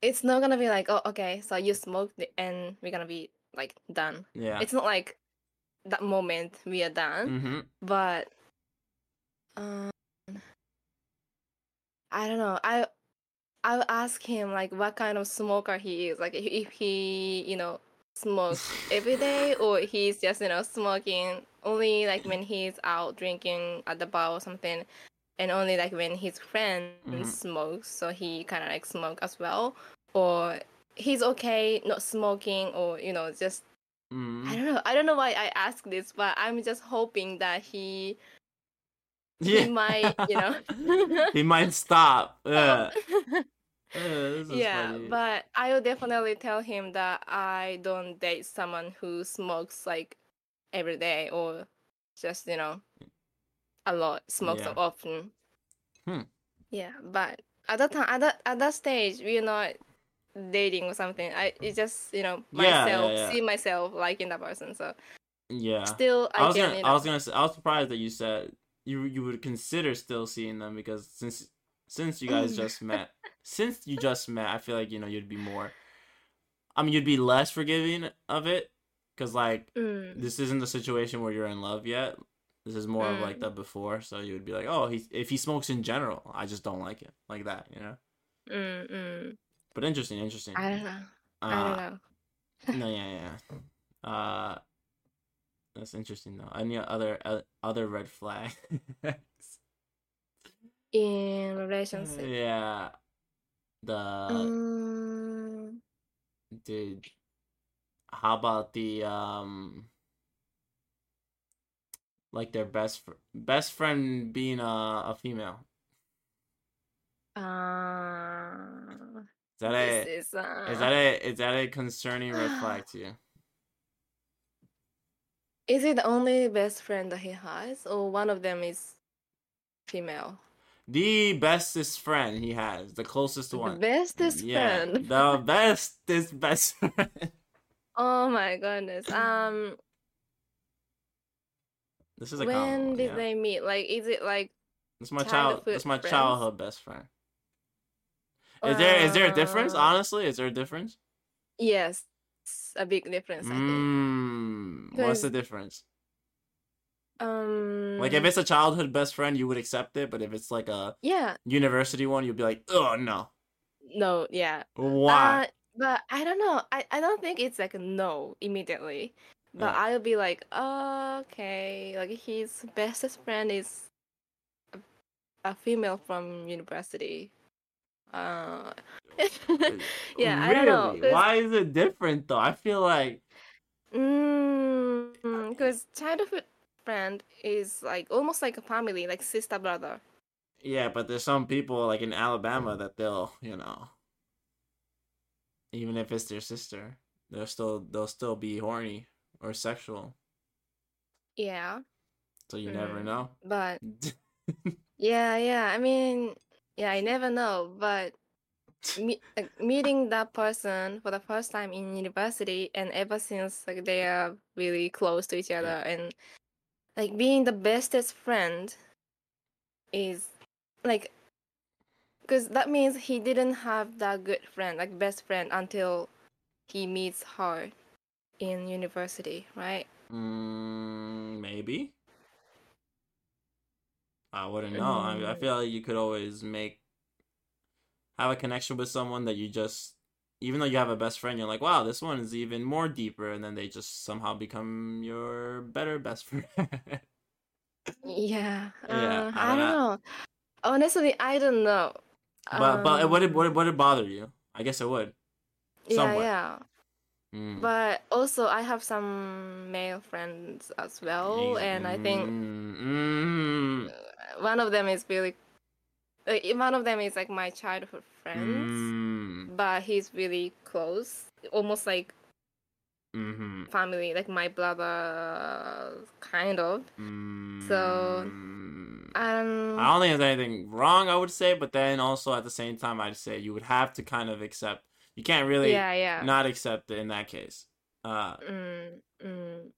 it's not gonna be like, oh, okay, so you smoked and we're gonna be like done. yeah. It's not like that moment we are done, Mm-hmm. but um, I don't know. I I'll ask him like what kind of smoker he is. Like if he, you know, smokes *laughs* every day or he's just, you know, smoking only like when he's out drinking at the bar or something and only like when his friend Mhm. smokes, so he kind of like smoke as well, or he's okay not smoking, or you know just I mm don't know. I don't know why I ask this, but I'm just hoping that he Yeah. he might, you know. *laughs* he might stop. *laughs* Yeah. *laughs* Yeah, yeah, but I will definitely tell him that I don't date someone who smokes like every day or just you know a lot smokes Yeah. often. Hmm. Yeah, but at that time, at that at that stage, we're not dating or something. I it's just you know myself yeah. see myself liking that person. So yeah. still, I, I was can gonna, you I was gonna, say, I was surprised that you said you you would consider still seeing them because since since you guys just *laughs* met, since you just met, I feel like you know you'd be more. I mean, you'd be less forgiving of it because like Mm, this isn't the situation where you're in love yet. This is more of like Mm. the before, so you would be like, oh, he if he smokes in general, I just don't like it, like that, you know. mm, mm. But interesting, interesting. I don't know. I Uh, don't know. no, yeah, yeah. Uh, that's interesting though. Any other uh, other red flags? In relationship. *laughs* yeah. The did. How about the um. Like their best fr- best friend being a, a female. uh, Is that a is uh, is that a is that a concerning red flag *sighs* to you? Is it the only best friend that he has, or one of them is female? The bestest friend he has, the closest one. The bestest yeah, friend. the bestest best *laughs* friend. Oh my goodness. Um, This is a when one, did yeah. they meet? Like, is it like? It's my child. It's my friends? childhood best friend. Is there is there a difference? Uh, Honestly, is there a difference? Yes, a big difference. I think. Mm, what's the difference? Um, Like if it's a childhood best friend, you would accept it, but if it's like a yeah, university one, you'd be like, oh no, no, yeah. why? Uh, but I don't know. I, I don't think it's like a no immediately. But Yeah. I'll be like, oh, okay. Like his bestest friend is a, a female from university. Uh, *laughs* yeah, I don't know. Really? Why is it different though? I feel like Because childhood friend is like almost like a family, like sister brother. yeah, but there's some people like in Alabama that they'll, you know, even if it's their sister, they'll still they'll still be horny or sexual. Yeah, So you never Mm. know. but *laughs* yeah, yeah. I mean, yeah, I never know. But me- like, meeting that person for the first time in university, and ever since, like they are really close to each other, and like being the bestest friend is like because that means he didn't have that good friend, like best friend, until he meets her in university, right? Mm, maybe. I wouldn't know. I, mean, I feel like you could always make have a connection with someone that you just even though you have a best friend, you're like, wow, this one is even more deeper, and then they just somehow become your better best *laughs* friend. Yeah, Yeah, uh, I I don't know. Honestly, I don't know. but but it would it Um, would it, would it bother you? I guess it would. yeah, somewhat. yeah. Mm. But also, I have some male friends as well, and I think Mm, one of them is really, uh, one of them is like my childhood friends, mm, but he's really close, almost like mhm, family, like my brother, kind of. So, mm. Um, I don't think there's anything wrong, I would say, but then also at the same time, I'd say you would have to kind of accept. You can't really yeah, yeah. not accept it in that case. Uh, Mm, mm.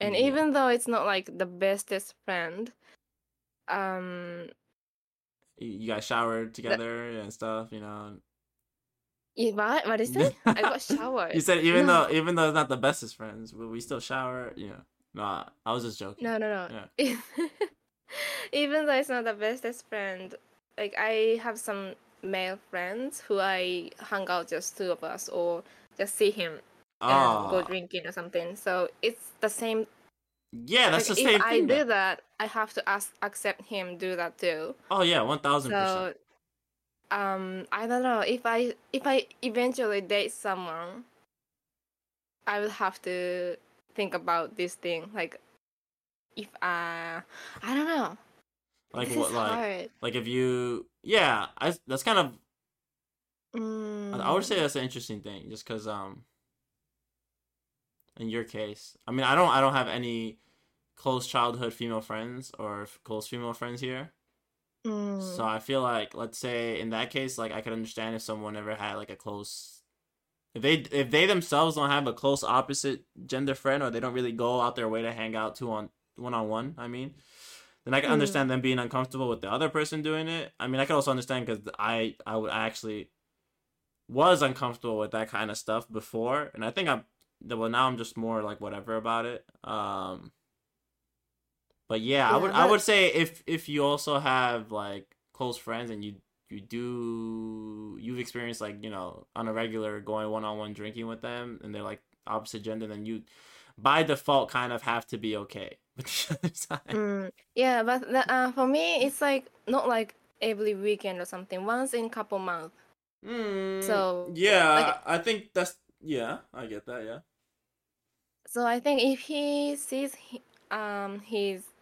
And Yeah. even though it's not like the bestest friend, um, you you guys showered together and stuff, you know. yeah, what? What is *laughs* it? I got showered. You said even No. though even though it's not the bestest friends, but we still shower. You know, nah, I was just joking. No, no, no. Yeah. *laughs* Even though it's not the bestest friend, like I have some male friends who I hang out just two of us or just see him and go Oh, drinking or something. So it's the same. Yeah, that's like, the same thing. if I do that, I have to ask accept him do that too. Oh yeah, one thousand So percent. um, I don't know if I if I eventually date someone, I will have to think about this thing. Like, if I, I don't know. Like this what? Like hard. like if you, yeah, I that's kind of. Mm, I would say that's an interesting thing, just because um. In your case, I mean, I don't, I don't have any close childhood female friends or f- close female friends here. mm, So I feel like, let's say in that case, like I could understand if someone ever had like a close, if they if they themselves don't have a close opposite gender friend or they don't really go out their way to hang out two on one on one. I mean, then I can Mm. understand them being uncomfortable with the other person doing it. I mean, I could also understand because I I would I actually was uncomfortable with that kind of stuff before, and I think I'm well now I'm just more like whatever about it. Um, but yeah, I Yeah, would I would say if if you also have like close friends and you you do you've experienced like you know on a regular going one on one drinking with them and they're like opposite gender, then you by default kind of have to be okay *laughs* with the other side. mm. Yeah, but the, uh, for me, it's like not like every weekend or something. Once in couple months. Mm, So, yeah, like- I think that's yeah, I get that. Yeah. So I think if he sees um his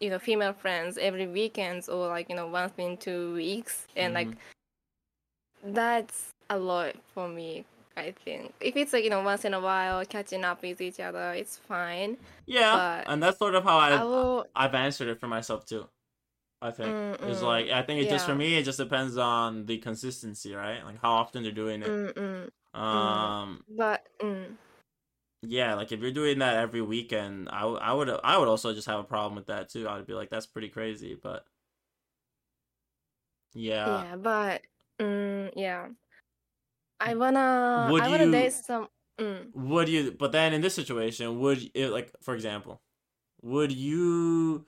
you know female friends every weekends or like you know once in two weeks and like Mm-hmm. that's a lot for me. I think if it's like you know once in a while catching up with each other, it's fine. Yeah, But and that's sort of how I, I will. I've answered it for myself too. I think it's Mm, like I think it just for me it just depends on the consistency, right? Like how often they're doing it. Mm, mm, Um, but mm, yeah, like if you're doing that every weekend, I, w- I would I would also just have a problem with that too. I would be like that's pretty crazy, but yeah, yeah, but mm, yeah, I wanna Would I wanna you- date some. Mm, would you? But then in this situation, would it like for example, would you?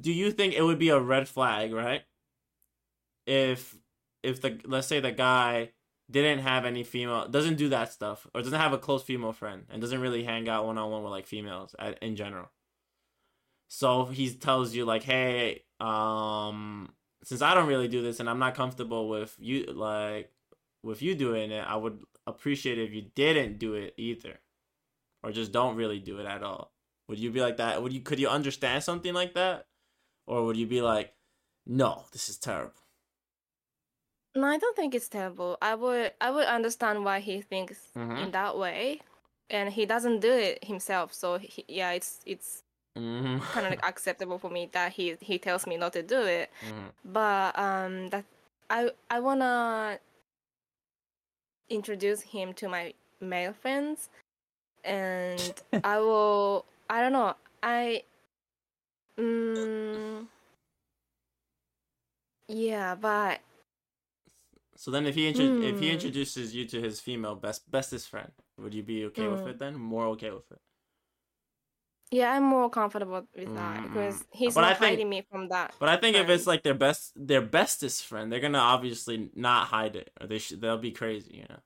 Do you think it would be a red flag, right? If if the let's say the guy didn't have any female doesn't do that stuff or doesn't have a close female friend and doesn't really hang out one on one with like females at, in general. So he tells you like, "Hey, um since I don't really do this and I'm not comfortable with you like with you doing it, I would appreciate it if you didn't do it either. Or just don't really do it at all. Would you be like that? Would you could you understand something like that? Or would you be like, "No, this is terrible." No, I don't think it's terrible. I would I would understand why he thinks Mhm. in that way, and he doesn't do it himself. So he, yeah, it's it's Mhm. kind of like *laughs* acceptable for me that he he tells me not to do it. Mhm. But um, that I I wanna introduce him to my male friends, and *laughs* I will. I don't know. I. Mm, yeah, but So then, if he intro- if he Hmm. introduces you to his female best bestest friend, would you be okay with Mm. it then? More okay with it? yeah, I'm more comfortable with that Mm, because he's But not think- hiding me from that. But I think if it's like their best their bestest friend, they're gonna obviously not hide it, or they should they'll be crazy, you know.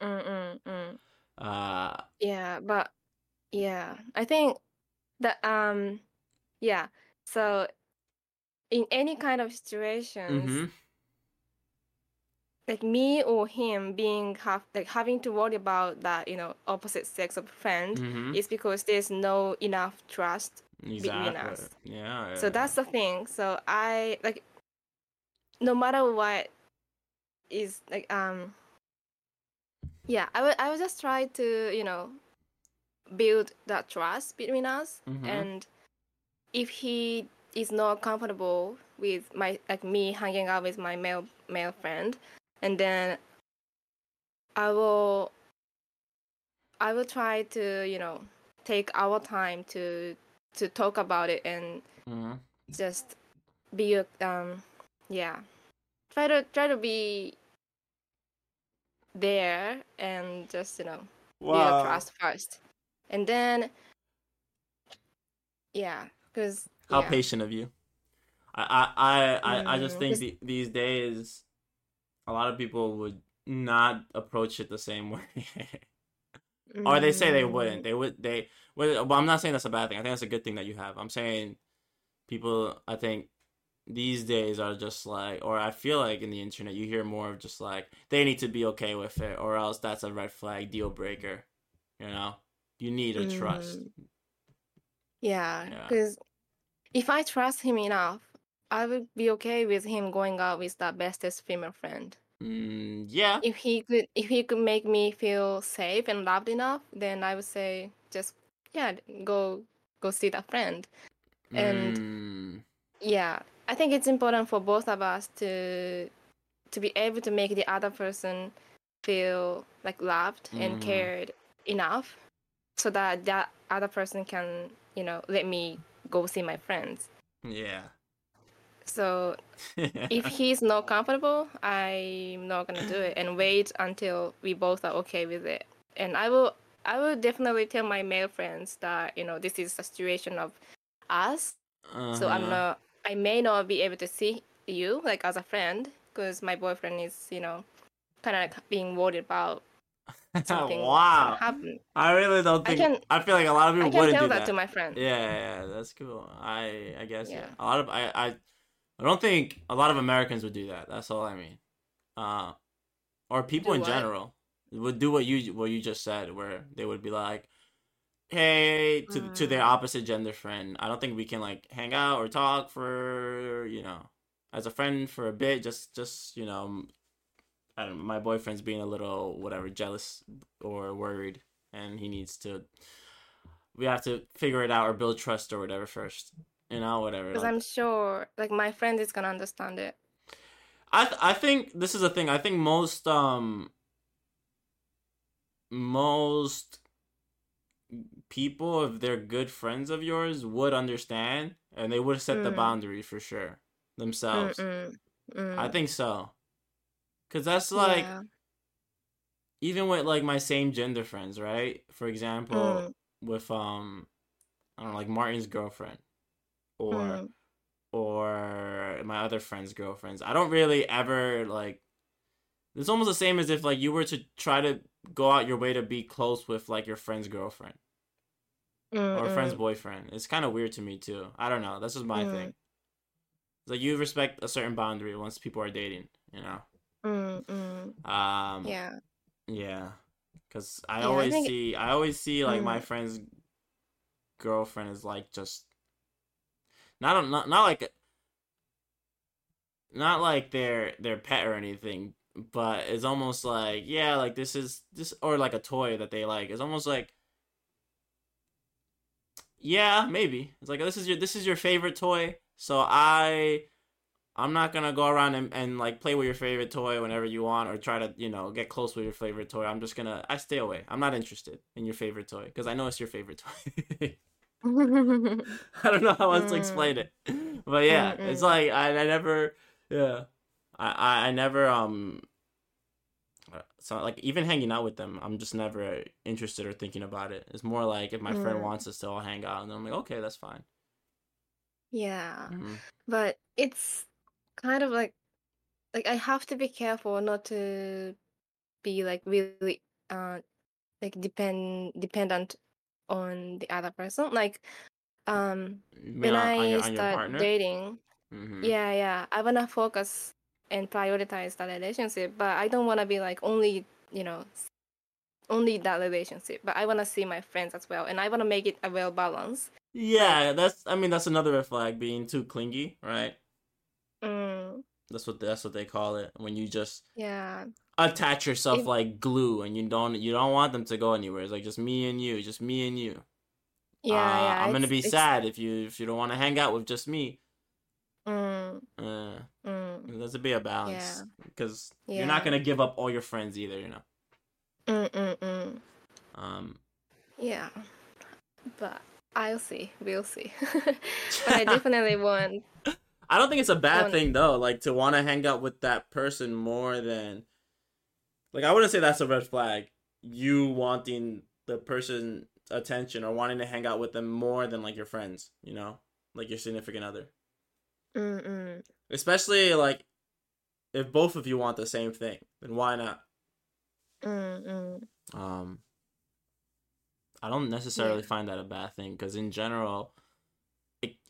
Mm, mm, mm. Uh, Yeah, but yeah, I think that um, yeah. So in any kind of situations, mhm. Like me or him being have like having to worry about that, you know, opposite sex of friend Mhm. is because there's no enough trust. Exactly. us. Yeah. So that's the thing. So I like no matter what is like um yeah, I would I would just try to, you know, build that trust between us Mhm. and if he is not comfortable with my like me hanging out with my male male friend and then I will I will try to, you know, take our time to to talk about it and hmm just be a- um yeah. Try to try to be there and just, you know, be a trust first. And then yeah, cuz How yeah. patient of you. I I I, I, I just Mm, think the, these days, a lot of people would not approach it the same *laughs* way. or they say they wouldn't. Mm, They would. They. Well, well, I'm not saying that's a bad thing. I think that's a good thing that you have. I'm saying people. I think these days are just like, or I feel like in the internet you hear more of just like they need to be okay with it, or else that's a red flag, deal breaker. You know, you need a trust. Mm. Yeah, Yeah. because if I trust him enough, I would be okay with him going out with the bestest female friend. Mm, yeah. If he could, if he could make me feel safe and loved enough, then I would say just yeah, go go see that friend. And- Mm, Yeah, I think it's important for both of us to to be able to make the other person feel like loved and Mhm. cared enough, so that that other person can you know let me go see my friends. yeah. So *laughs* if he's not comfortable, I'm not gonna do it and wait until we both are okay with it. And I will I will definitely tell my male friends that you know this is a situation of us. So I'm Uh-huh. not I may not be able to see you like as a friend because my boyfriend is you know kind of like being worried about *laughs* something wow. happen. I really don't I think. can- I feel like a lot of I people can wouldn't tell do that, that to my friend. Yeah, yeah, that's cool. I I guess yeah. Yeah. A lot of I I I don't think a lot of Americans would do that. That's all I mean. Uh or people Do in what? general would do what you what you just said where they would be like hey to to their Mm. opposite gender friend. I don't think we can like hang out or talk for, you know, as a friend for a bit just just, you know, I don't my boyfriend's being a little whatever jealous or worried and he needs to we have to figure it out or build trust or whatever first. You know, whatever. Because like- I'm sure like my friend is gonna understand it. I th- I think this is a thing. I think most um most people if they're good friends of yours would understand and they would set the Mm. boundary for sure themselves. Mm-mm. Mm. I think so. Cuz that's like Yeah. even with like my same gender friends, right? For example, Mm. with um I don't know, like Martin's girlfriend or Mm. or my other friends' girlfriends. I don't really ever like it's almost the same as if like you were to try to go out your way to be close with like your friend's girlfriend or a friend's boyfriend. It's kind of weird to me too. I don't know. This is my Mm. thing. It's like you respect a certain boundary once people are dating, you know. Mm, mm. Um Yeah. yeah. Cuz I Yeah, I always think- see I always see like my Mm. friend's girlfriend is like just not not not like not like their their pet or anything, but it's almost like yeah, like this is this or like a toy that they like. It's almost like yeah, maybe it's like this is your this is your favorite toy, so I I'm not gonna go around and, and like play with your favorite toy whenever you want or try to you know get close with your favorite toy. I'm just gonna I stay away. I'm not interested in your favorite toy because I know it's your favorite toy. *laughs* *laughs* I don't know how else to explain it, but yeah, it's Mm-mm. like I, I never, yeah, I, I I never um, uh, so like even hanging out with them, I'm just never interested or thinking about it. It's more like if my friend Mm. wants us to all hang out, and then I'm like, okay, that's fine. yeah. Mhm. But it's kind of like like I have to be careful not to be like really uh like depend dependent on the other person. Like um when on, I on your start dating, hmm yeah, yeah, I wanna focus and prioritize the relationship, but I don't wanna be like only you know only that relationship. But I wanna see my friends as well, and I wanna make it a well balance. Yeah, that's I mean that's another red flag being too clingy, right? Mm, That's what that's what they call it when you just yeah, attach yourself If- like glue and you don't you don't want them to go anywhere. It's like just me and you, just me and you. yeah, Uh, yeah. I'm gonna be sad if you if you don't want to hang out with just me. Mm, Uh, mm, there's a be a balance because you're not gonna give up all your friends either, you know. Mm, mm, mm. Um, Yeah, but I'll see. We'll see. *laughs* but I *laughs* definitely want. I don't think it's a bad One- thing though. Like to want to hang out with that person more than, like I wouldn't say that's a red flag. You wanting the person attention or wanting to hang out with them more than like your friends, you know, like your significant other. Mm, mm. Especially like if both of you want the same thing, then why not? Mm, mm. Um, I don't necessarily Yeah. find that a bad thing because in general,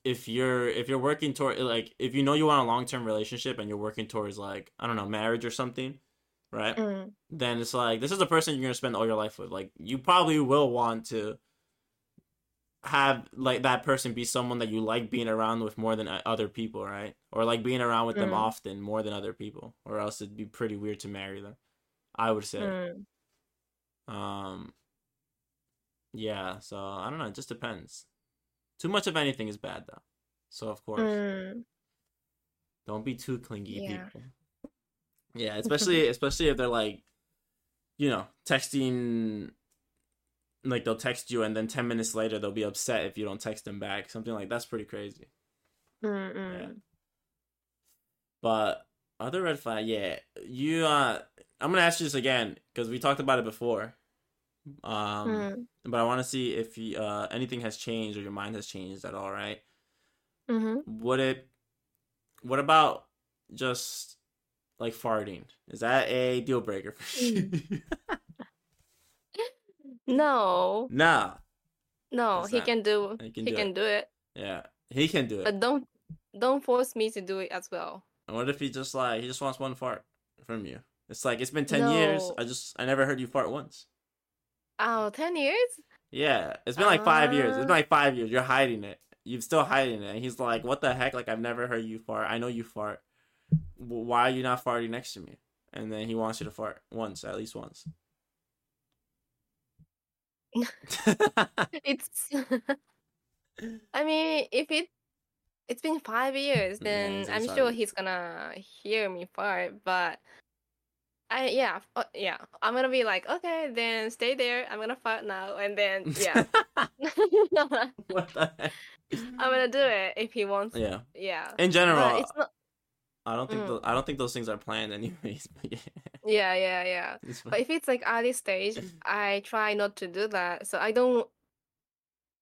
if you're if you're working toward like if you know you want a long term relationship and you're working towards like I don't know marriage or something, right? Mm, Then it's like this is the person you're gonna spend all your life with. Like you probably will want to have like that person be someone that you like being around with more than other people, right? Or like being around with them Mm. often more than other people, or else it'd be pretty weird to marry them. I would say. mm. Um yeah, so I don't know, it just depends. Too much of anything is bad though. So of course, Mm. don't be too clingy Yeah. people. Yeah, especially *laughs* especially if they're like you know, texting like they'll text you and then 10 minutes later they'll be upset if you don't text them back. Something like that's pretty crazy. Mm, mm. But other red flag, yeah. You uh I'm going to ask you this again cuz we talked about it before. Um Mm, but I want to see if you, uh, anything has changed or your mind has changed at all, right? mhm. Would it? What about just like farting? Is that a deal breaker for you? *laughs* No, nah. no, he not- can do. he He can can, do it. do it, Yeah, he can do it. but don't don't force me to do it as well. And what if he just like he just wants one fart from you? It's like it's been ten years. I just I never heard you fart once. Oh, 10 years? Yeah, it's been like five years. It's been Uh. like five years. You're hiding it. You're still hiding it. And he's like, "What the heck? Like I've never heard you fart. I know you fart. Why are you not farting next to me?" And then he wants you to fart once, at least once. *laughs* It's. *laughs* I mean, if it it's been five years, then I'm sure he's gonna hear me fart. But I yeah uh, yeah I'm gonna be like okay then stay there. I'm gonna fart now and then *laughs* yeah I'm *laughs* what the heck? gonna do it if he wants. Yeah. Yeah. In general, But it's not. I don't think Mm. tho- I don't think those things are planned anyways. *laughs* But yeah, Yeah yeah yeah. But if it's like early stage, I try not to do that. So I don't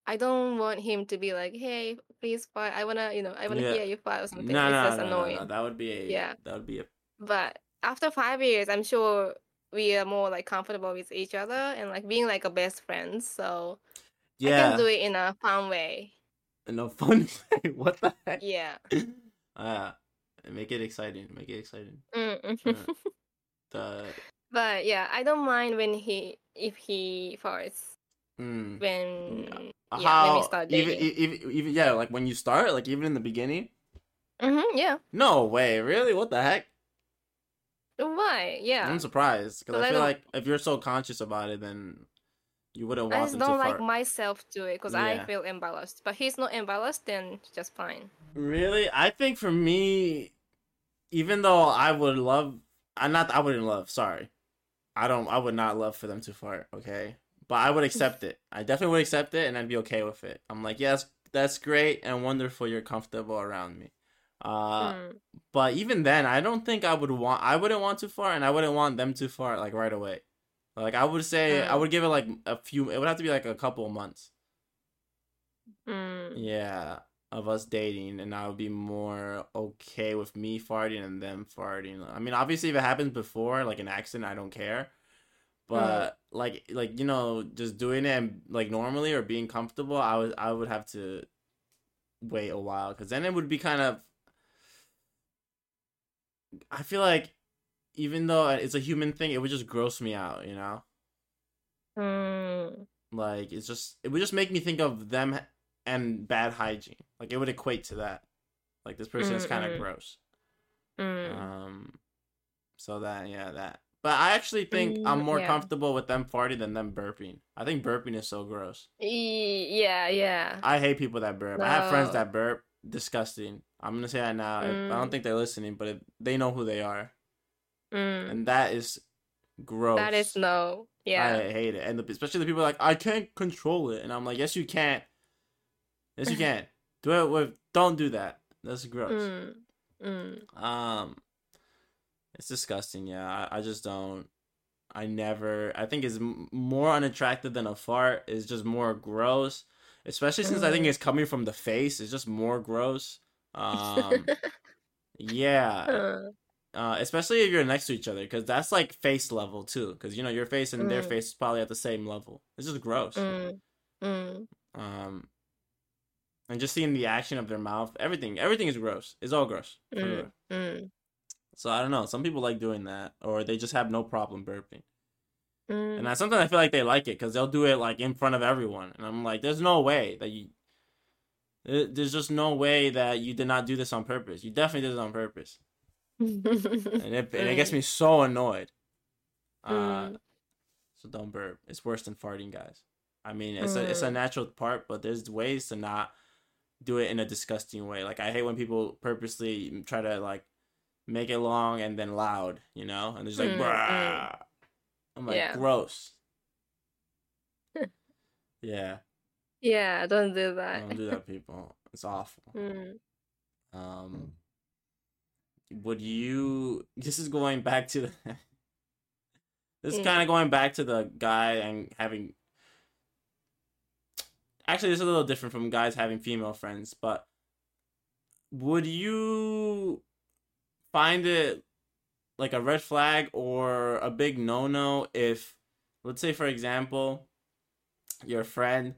I don't want him to be like, hey, please fart. I wanna, you know, I wanna Yeah. hear you fart or something. no, it's no, just no, no, annoying. no. That would be a Yeah. That would be a But after five years, I'm sure we are more like comfortable with each other and like being like a best friends. So I can do it in a fun way. In a fun *laughs* way. What the heck? Yeah. Uh, *laughs* make it exciting. Make it exciting. Yeah. *laughs* The but yeah, I don't mind when he if he farts mm, when how yeah when we start dating. e- even even yeah like when you start like even in the beginning. hmm yeah. No way, really? What the heck? Why? Yeah. I'm surprised because I I feel don't- like if you're so conscious about it, then you wouldn't I want just them don't like myself do it because I feel embarrassed. But he's not embarrassed, then just fine. Really, I think for me, even though I would love, I not I wouldn't love. Sorry, I don't. I would not love for them to fart. Okay, but I would accept it. I definitely would accept it, and I'd be okay with it. I'm like, yes, that's great and wonderful. You're comfortable around me. Uh, Mm. but even then, I don't think I would want. I wouldn't want to far, and I wouldn't want them too far like right away. Like I would say, I Mm. would give it like a few. It would have to be like a couple of months. Mm. Yeah, of us dating, and I would be more okay with me farting and them farting. I mean, obviously, if it happens before, like an accident, I don't care. But like, like you know, just doing it and, like normally or being comfortable, I would, I would have to wait a while because then it would be kind of. I feel like, even though it's a human thing, it would just gross me out. You know, Mm. like it's just it would just make me think of them and bad hygiene. Like it would equate to that. Like this person is kind of gross. Mm. Um, so that yeah that. But I actually think I'm Mm, more yeah. comfortable with them farting than them burping. I think burping is so gross. Yeah, yeah. I hate people that burp. I have friends that burp. Disgusting. I'm gonna say that now. If- I don't Mm. think they're listening, but they know who they are, Mm. and that is Gross. That is no. Yeah. I hate it, and the, especially the people like I can't control it, and I'm like, yes, you can't. Yes, you *laughs* can't. do it with. Don't do that. That's gross. Mm. Mm. Um, it's disgusting. Yeah, I, I just don't. I never. I think it's m- more unattractive than a fart. It's just more gross, especially since I think Mm. it's coming from the face. It's just more gross. Um, *laughs* yeah. Uh, Uh, especially if you're next to each other, because that's like face level too. Because you know your face and their Mm. face is probably at the same level. It's just gross. mm. Mm. Um, and just seeing the action of their mouth, everything, everything is gross. It's all gross. Mm. Mm. So I don't know. Some people like doing that, or they just have no problem burping. Mm. And I, sometimes I feel like they like it because they'll do it like in front of everyone, and I'm like, there's no way that you. There's just no way that you did not do this on purpose. You definitely did it on purpose, *laughs* and it and it gets me so annoyed. Uh, Mm. so don't burp. It's worse than farting, guys. I mean, it's a it's a Mm. natural part, but there's ways to not do it in a disgusting way. Like I hate when people purposely try to like make it long and then loud, you know, and there's like, Mm, Brah. I'm like, Yeah. gross. *laughs* yeah, Yeah, don't do that. don't do that, people. It's awful. *laughs* Mm. Um, would you? This is going back to the. *laughs* this is kind of going back to the guy and having. Actually, this is a little different from guys having female friends, but would you find it like a red flag or a big no no if, let's say, for example, your friend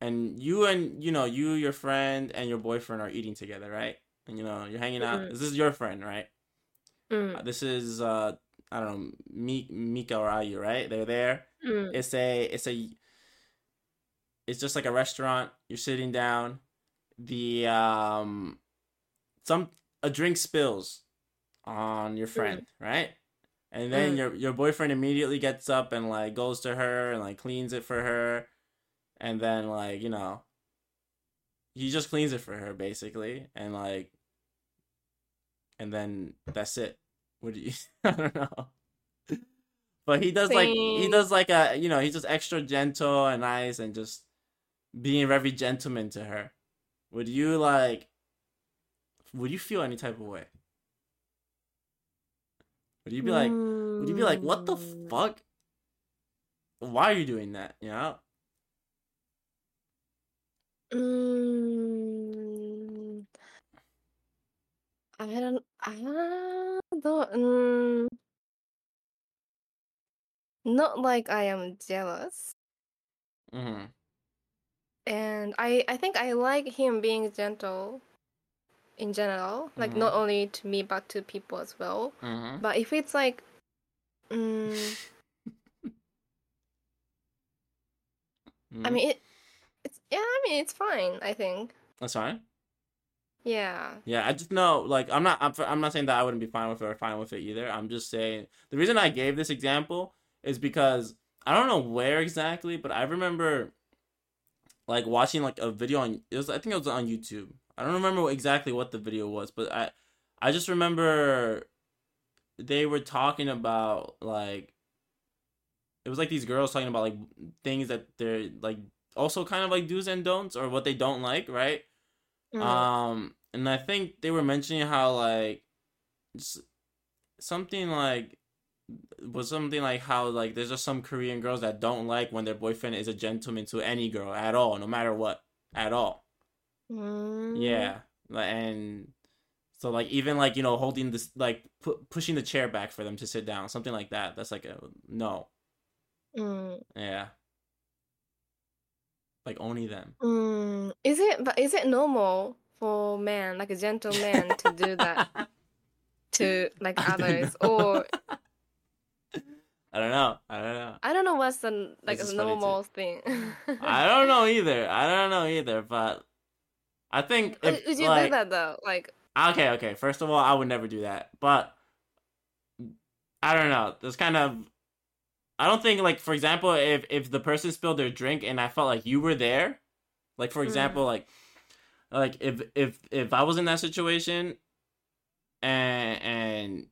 and you and you know you your friend and your boyfriend are eating together right? And you know you're hanging out. Mhm. this is your friend right? Mm. Uh, this is uh i don't know Mi- mika or ayu right? They're there. Mm. it's a it's a it's just like a restaurant. You're sitting down. The um some a drink spills on your friend right? And then Mm. your your boyfriend immediately gets up and like goes to her and like cleans it for her. And then like you know he just cleans it for her basically. And like and then that's it. What do you *laughs* i don't know. But he does like he does like a you know he's just extra gentle and nice and just being very gentleman to her. Would you like would you feel any type of way would you be like would you be like what the Mm. fuck why are you doing that you know Mm, I don't. I don't. Mm, not like I am jealous, mm-hmm. and I. I think I like him being gentle, in general. Like not Mhm. only to me but to people as well. Mm-hmm. But if it's like, mm, *laughs* I mean it. It's yeah. I mean it's fine. I think. that's fine Yeah. Yeah, I just know, like, I'm not, I'm, I'm not saying that I wouldn't be fine with it or fine with it either. I'm just saying the reason I gave this example is because I don't know where exactly, but I remember, like, watching like a video on, it was, I think it was on YouTube. I don't remember exactly what the video was, but I, I just remember they were talking about like, it was like these girls talking about like things that they're like also kind of like do's and don'ts or what they don't like, right? Mm. Um, and I think they were mentioning how like something like was something like how like there's just some Korean girls that don't like when their boyfriend is a gentleman to any girl at all, no matter what, at all. Mm. Yeah, and so like even like you know holding this like pu- pushing the chair back for them to sit down, something like that. That's like a no. Mm. Yeah. Like only them. Mm, is it but is it normal for men, like a gentleman, to do that *laughs* to like I others? Or *laughs* I don't know. I don't know. I don't know what's the like normal thing. I don't know *laughs* either. I don't know either, but I think Would if would you like do that though? Like okay, okay. First of all, I would never do that, but I don't know. There's kind of I don't think like for example, if if the person spilled their drink and I felt like you were there, like for Mm. example, like like if if if I was in that situation and and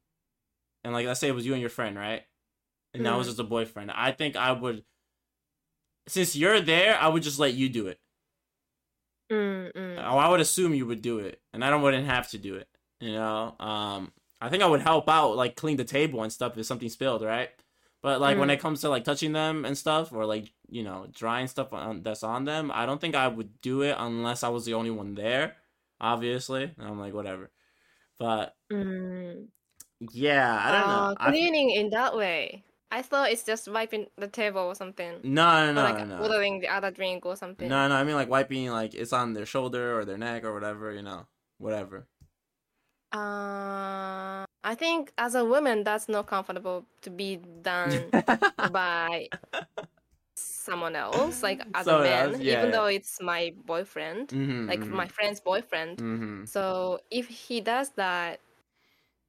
and like let's say it was you and your friend, right? and that was Mm. just a boyfriend. I think I would, since you're there, I would just let you do it. Mm, mm. Oh, I would assume you would do it, and I don't wouldn't have to do it. You know, um, I think I would help out, like clean the table and stuff if something spilled, right? But like when Mm. it comes to like touching them and stuff, or like you know drying stuff on, that's on them, I don't think I would do it unless I was the only one there. Obviously, and I'm like whatever. But Mm. yeah, I don't know. Uh, I, cleaning in that way. I thought it's just wiping the table or something. no, no, or no, like no, no. ordering the other drink or something. No, no, I mean like wiping like it's on their shoulder or their neck or whatever, you know, whatever. Uh, I think as a woman, that's not comfortable to be done *laughs* by someone else, like as Someone a man, yeah, even yeah. though it's my boyfriend, mm-hmm, like my friend's boyfriend. hmm So if he does that,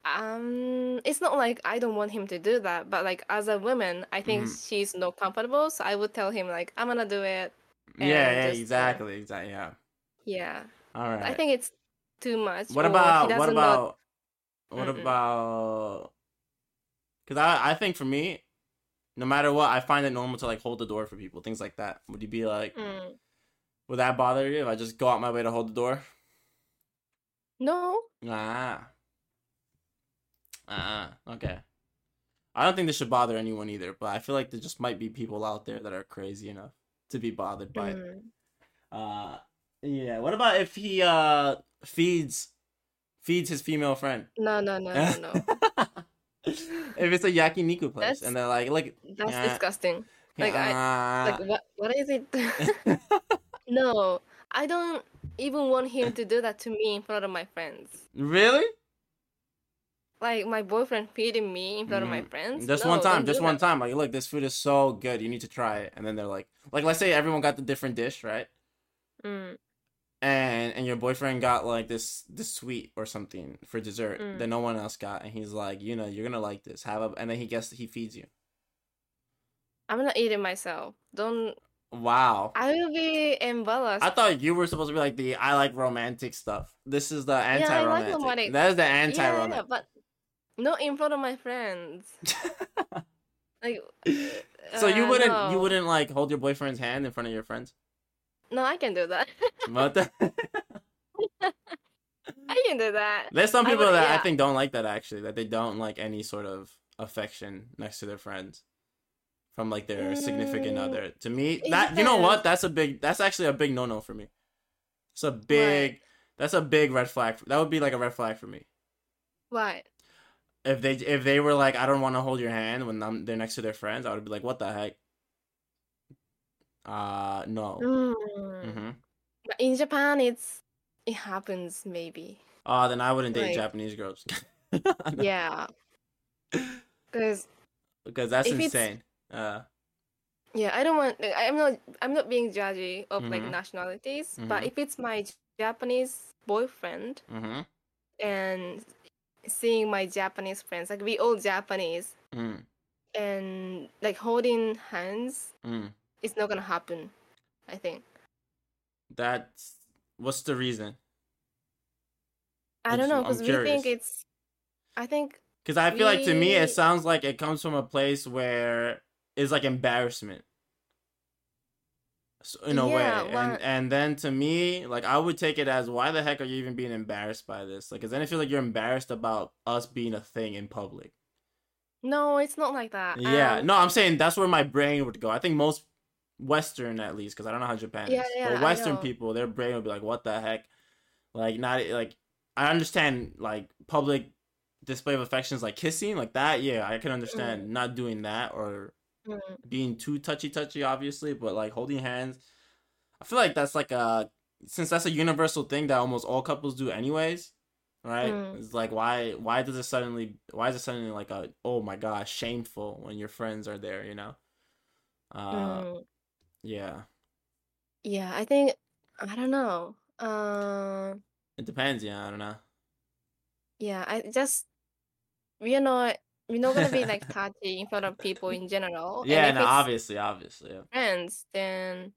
um, it's not like I don't want him to do that, but like as a woman, I think Mhm. she's not comfortable, so I would tell him like I'm gonna do it. Yeah, yeah, just, uh, exactly, exactly. Yeah. Yeah, All right. I think it's too much. what about what about what Mm-mm. about? Because I I think for me, no matter what, I find it normal to like hold the door for people, things like that. Would you be like, Mm. would that bother you if I just go out my way to hold the door? No, Ah. Uh uh okay. I don't think this should bother anyone either, but I feel like there just might be people out there that are crazy enough to be bothered by it. Mm. Uh yeah. What about if he uh feeds feeds his female friend? no, no, no, no, no. *laughs* if it's a yakiniku place That's- and they're like, like, That's Yeah. disgusting. Like, I- ah. Like what? What is it? *laughs* no, I don't even want him to do that to me in front of my friends. really? Like my boyfriend feeding me in front of my Mhm. friends. Just No, one time, just one that. time. Like, look, this food is so good. You need to try it. And then they're like, like, let's say everyone got the different dish, right? Mm, and and your boyfriend got like this this sweet or something for dessert Mm. that no one else got and he's like you know you're gonna like this have a and then he gets he feeds you I'm not eating myself. Don't. wow I will be embarrassed. i thought you were supposed to be like the i like romantic stuff this is the I like anti-romantic romantic. that is the yeah, yeah, anti-romantic yeah, but not in front of my friends. *laughs* Like. so you uh, wouldn't you wouldn't like hold your boyfriend's hand in front of your friends No, I can do that. what the *laughs* *laughs* I can do that. there's some I people would- that i think don't like that actually that they don't like any sort of affection next to their friends from like their significant Mm, other. To me, that you know what? That's a big. That's actually a big no no for me. It's a big. That's a big red flag. That would be like a red flag for me. What? If they if they were like, I don't want to hold your hand when I'm, they're next to their friends, I would be like, what the heck? Uh no. Mm. hmm But in Japan, it's it happens maybe. Oh, then I wouldn't date Like- Japanese girls. *laughs* Yeah, because because that's insane. Uh, yeah, I don't want. I'm not. I'm not being judgy of like Mhm. nationalities, but Mhm. if it's my Japanese boyfriend mm-hmm. and seeing my Japanese friends, like we all Japanese, Mm, and like holding hands, mm. it's not gonna happen. I think. That's what's the reason? I don't know because we think it's. I think Because I feel like to me, it sounds like it comes from a place where it's like embarrassment. So, in a Yeah, way, well- and and then to me, like I would take it as, why the heck are you even being embarrassed by this? Like, cause then I feel like you're embarrassed about us being a thing in public. no, it's not like that. Yeah, Um, no, I'm saying that's where my brain would go. I think most Western, at least, because I don't know how Japan Yeah, is, yeah, but Western people, their brain would be like, "What the heck?" Like, not like I understand like public display of affections, like kissing, like that. Yeah, I can understand not doing that or mm, being too touchy touchy, obviously, but like holding hands, I feel like that's like a since that's a universal thing that almost all couples do anyways, right? Mm. It's like why why does it suddenly why is it suddenly like a oh my gosh shameful when your friends are there, you know? Uh, mm. yeah, Yeah, I think I don't know. Uh, it depends. Yeah, I don't know. yeah, I just we're not we're not gonna be like *laughs* touchy in front of people in general. Yeah, no, obviously, obviously. Yeah. friends, then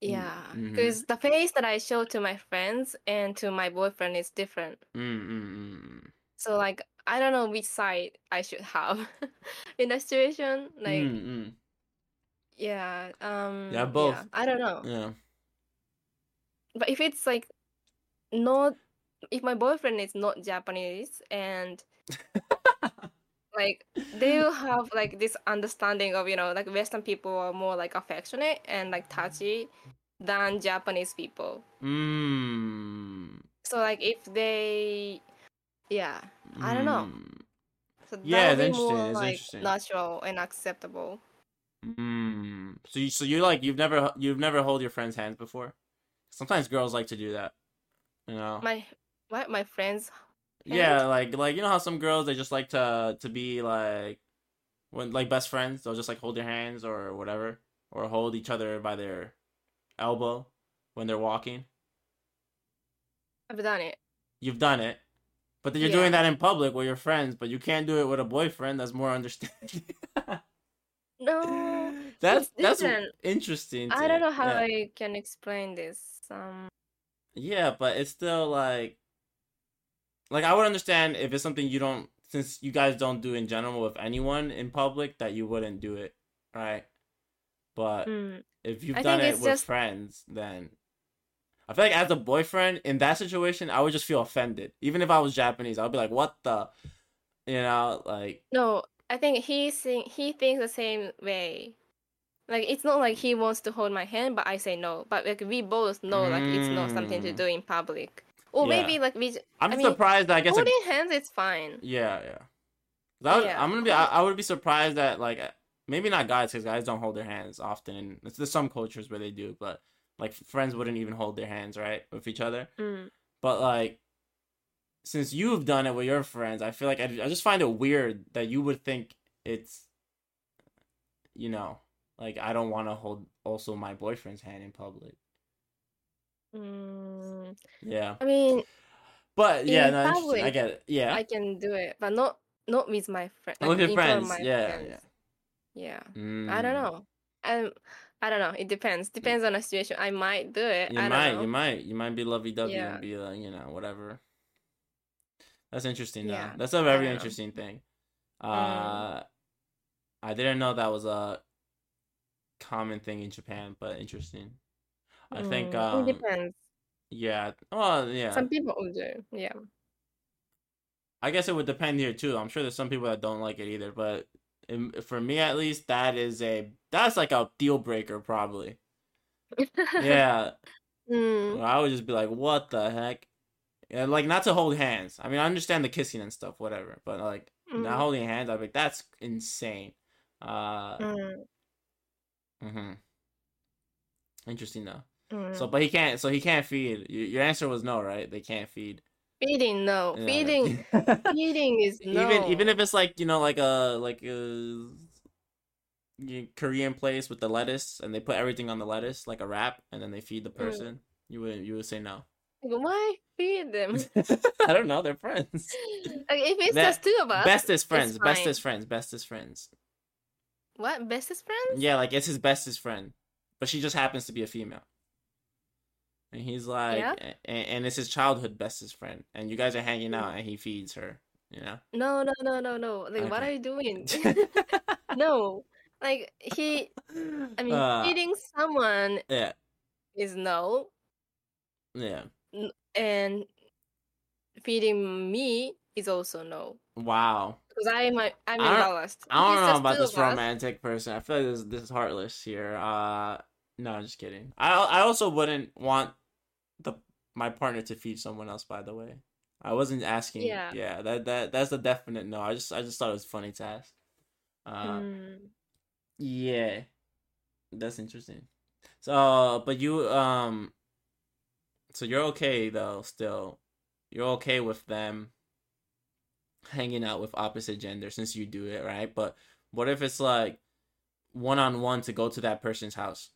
yeah, mhm. because the face that I show to my friends and to my boyfriend is different. Mm, mm, mm, mm. So like I don't know which side I should have *laughs* in that situation. Like Mm-mm. yeah, um Yeah, both. I don't know. Yeah. But if it's like not if my boyfriend is not Japanese and *laughs* like they'll have like this understanding of you know like western people are more like affectionate and like touchy than japanese people Mm. so like if they yeah I don't know. Mm. so Yeah, it's be more it's like interesting. natural and acceptable Mm. So you so you like you've never you've never hold your friend's hands before? Sometimes girls like to do that. You know. my what my friends yeah, like like you know how some girls they just like to to be like when like best friends, they'll just like hold their hands or whatever or hold each other by their elbow when they're walking. i've done it You've done it. But then you're Yeah. doing that in public with your friends, but you can't do it with a boyfriend that's more understanding. no *laughs* that's that's interesting. i don't know how yeah. i can explain this um Yeah, but it's still like like I would understand if it's something you don't since you guys don't do in general with anyone in public that you wouldn't do it, right? But mm, if you've I done it with just- friends, then I feel like as a boyfriend in that situation, I would just feel offended. Even if I was Japanese, I'd be like, "What the," you know, like no i think he think he thinks the same way like it's not like he wants to hold my hand but i say no but like we both know like it's not something to Mm. do in public or Yeah. maybe like we I'm I mean, surprised. That I guess holding hands is fine Yeah, yeah. I was, Yeah. I'm gonna be. I, I would be surprised that like uh, maybe not guys because guys don't hold their hands often, and it's, there's some cultures where they do, but like friends wouldn't even hold their hands right with each other. mm. But like, since you've done it with your friends, I feel like I, I just find it weird that you would think it's, you know, like I don't want to hold also my boyfriend's hand in public. Mm. Yeah, i mean but yeah, In no, interesting. I public, get it. Yeah, i can do it but not not with my friend with your in front friends. my Yeah, friends. yeah. yeah i Mm. don't know um i don't know it depends depends on the situation i might do it You i don't might, know you might, you might be lovey dovey Yeah. and be like, you know, whatever. That's interesting, though. Yeah, That's a I very don't know. interesting thing. Mm. Uh, I didn't know that was a common thing in Japan, but interesting. I think, Mm, um, it depends yeah, well, yeah. some people do yeah I guess it would depend here too. I'm sure there's some people that don't like it either, but for me at least, that is a that's like a deal breaker probably. Yeah, *laughs* Mm, I would just be like, "What the heck?" And like, not to hold hands. I mean, I understand the kissing and stuff, whatever. But like, not mm, holding hands, I'd be like, "That's insane." Uh, mm, hmm interesting though. Mm. So, but he can't. So he can't feed. Your answer was no, right? They can't feed. feeding no Yeah. feeding *laughs* feeding is *laughs* no even even if it's like you know like a like a y- Korean place with the lettuce and they put everything on the lettuce like a wrap and then they feed the Mm. person. You would you would say no. Why feed them *laughs* I don't know. They're friends. like if it's That- just two of us bestest friends, fine. bestest friends, bestest friends. what bestest friends Yeah, like it's his bestest friend, but she just happens to be a female. And he's like, Yeah? and, and it's his childhood bestest friend, and you guys are hanging out, and he feeds her. You know. no no no no no like what are you doing *laughs* *laughs* no like he i mean Uh, feeding someone yeah, is no yeah. and feeding me is also no Wow. because i'm a, i'm I don't- embarrassed I don't know about this romantic person. I feel like this this is heartless here. Uh, no, I'm just kidding. I I also wouldn't want the my partner to feed someone else. By the way, I wasn't asking. Yeah. yeah. That that that's a definite no. I just I just thought it was funny to ask. Uh, Mm. yeah, that's interesting. So, but you um, so you're okay though. Still, you're okay with them hanging out with opposite gender since you do it, right? But what if it's like one on one to go to that person's house?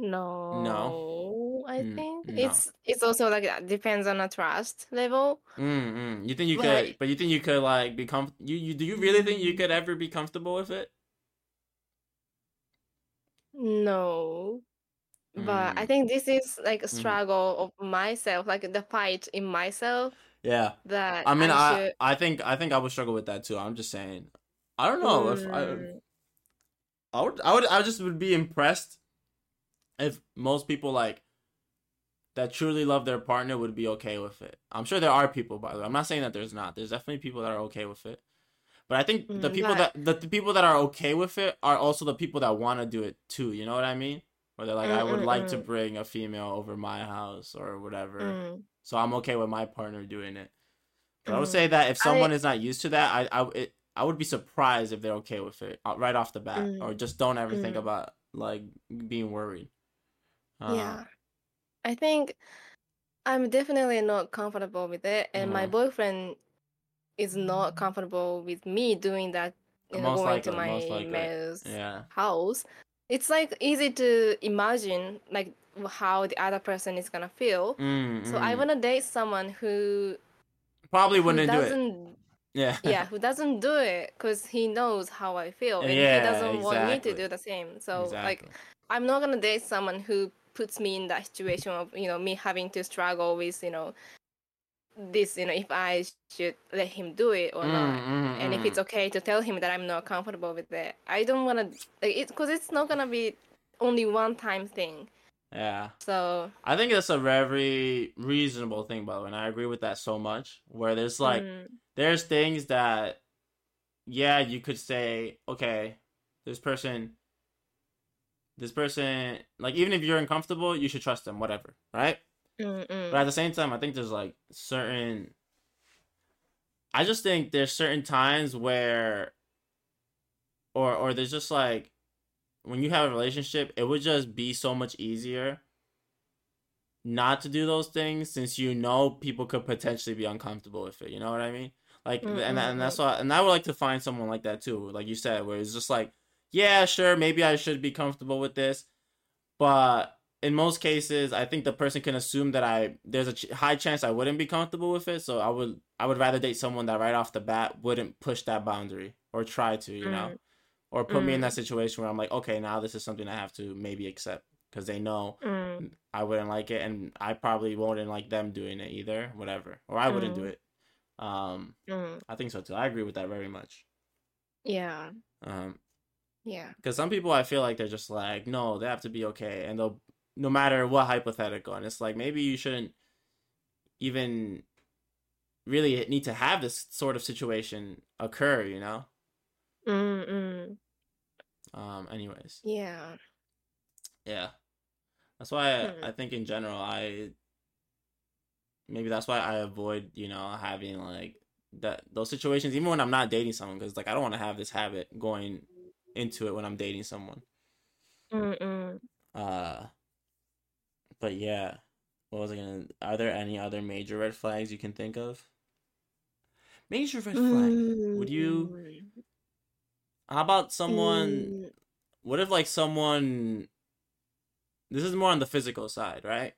No, No. I Mm, think no. it's it's also like that depends on a trust level. Mm, mm. You think you could, but you think you could like be com- you you do you really think you could ever be comfortable with it? No, but I Mm. think this is like a Mhm. struggle of myself, like the fight in myself Yeah. that I mean, I I should. I think I think I would struggle with that too. I'm just saying. I don't know if I Mm, I would I would I just would be impressed if most people like that truly love their partner would be okay with it. I'm sure there are people by the way. I'm not saying that there's not. There's definitely people that are okay with it. But I think the mm, people but that the, people that are okay with it are also the people that want to do it too. You know what I mean? Where they're like, I mm, would mm, like to mm, bring a female over my house or whatever. mm, So I'm okay with my partner doing it. But I would mm. say that if someone I is not used to that, I I it, I would be surprised if they're okay with it uh, right off the bat, mm, or just don't ever think mm, about like being worried. Uh, yeah. I think I'm definitely not comfortable with it, and my mhm. boyfriend is not comfortable with me doing that, you know, Most going to likely, most my likely, male's yeah. house. It's like easy to imagine like how the other person is gonna feel. Mm, So I mm. wanna date someone who Probably who wouldn't do it. doesn't Yeah. yeah *laughs* who doesn't do it because he knows how I feel and he Yeah, doesn't want me to exactly. do the same. So like Exactly. I'm not gonna date someone who puts me in that situation of you know me having to struggle with you know this you know if I should let him do it or Mm, not mm, and if mm. it's okay to tell him that I'm not comfortable with it. I don't want to like it because it's not gonna be only one time thing. Yeah. So I think that's a very reasonable thing, by the way, and I agree with that so much. Where there's like, mm, there's things that, yeah, you could say, okay, this person, this person, like, even if you're uncomfortable, you should trust them, whatever, right? mm, But at the same time, I think there's like certain, I just think there's certain times where, or, or there's just like, when you have a relationship, it would just be so much easier not to do those things since you know people could potentially be uncomfortable with it. You know what I mean? Like, mm, and and that's why, and I would like to find someone like that too. Like you said, where it's just like, yeah, sure, maybe I should be comfortable with this, but in most cases, I think the person can assume that I there's a ch- high chance I wouldn't be comfortable with it. So I would I would rather date someone that right off the bat wouldn't push that boundary or try to, you know, mm, or put me in that mm, situation where I'm like, okay, now this is something I have to maybe accept because they know mm, I wouldn't like it, and I probably wouldn't like them doing it either, whatever, or I wouldn't do mm, it. Um, mm. I think so too. I agree with that very much. Yeah, Um, yeah. because some people I feel like they're just like, no, they have to be okay, and they'll no matter what hypothetical, and it's like maybe you shouldn't even really need to have this sort of situation occur, you know. Mm. Um, anyways, Yeah. yeah, that's why I, Hmm. I think in general I maybe that's why I avoid you know having like that those situations even when I'm not dating someone because like I don't want to have this habit going into it when I'm dating someone. Mm, mm. Uh, but yeah, what was I gonna? Are there any other major red flags you can think of? Major red flag. Would you? Mm, How about someone? mm. What if like someone? This is more on the physical side, right?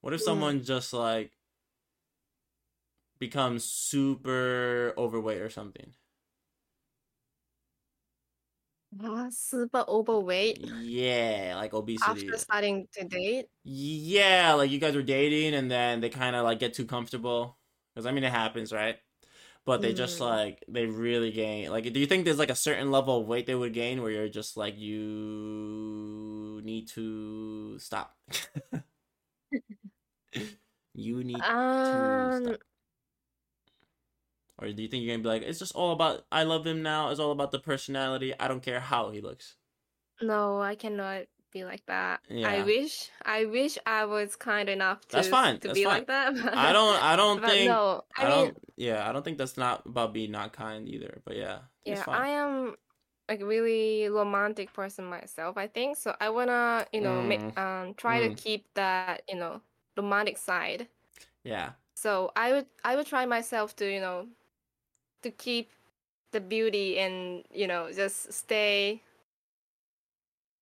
What if Mm. someone just like becomes super overweight or something? Ah, super overweight Yeah, like obesity. after starting to date. Yeah, like you guys were dating and then they kind of like get too comfortable. Because I mean, it happens, right? But they just Mm. like, they really gain. Like, do you think there's like a certain level of weight they would gain where you're just like, you need to stop? *laughs* *laughs* you need to Um, stop. Or do you think you're gonna be like, it's just all about, I love him now, it's all about the personality, I don't care how he looks? no, I cannot be like that. I wish, I wish I was kind enough to That's fine, to that's be fine. like that. *laughs* I don't, I don't But think. no, I I mean, don't. Yeah, I don't think that's not about being not kind either. But yeah, it's yeah. I am like really romantic person myself, I think. So I wanna, you know, make Mm, um try to mm, keep that, you know, romantic side. yeah, So I would I would try myself to, you know, to keep the beauty and, you know, just stay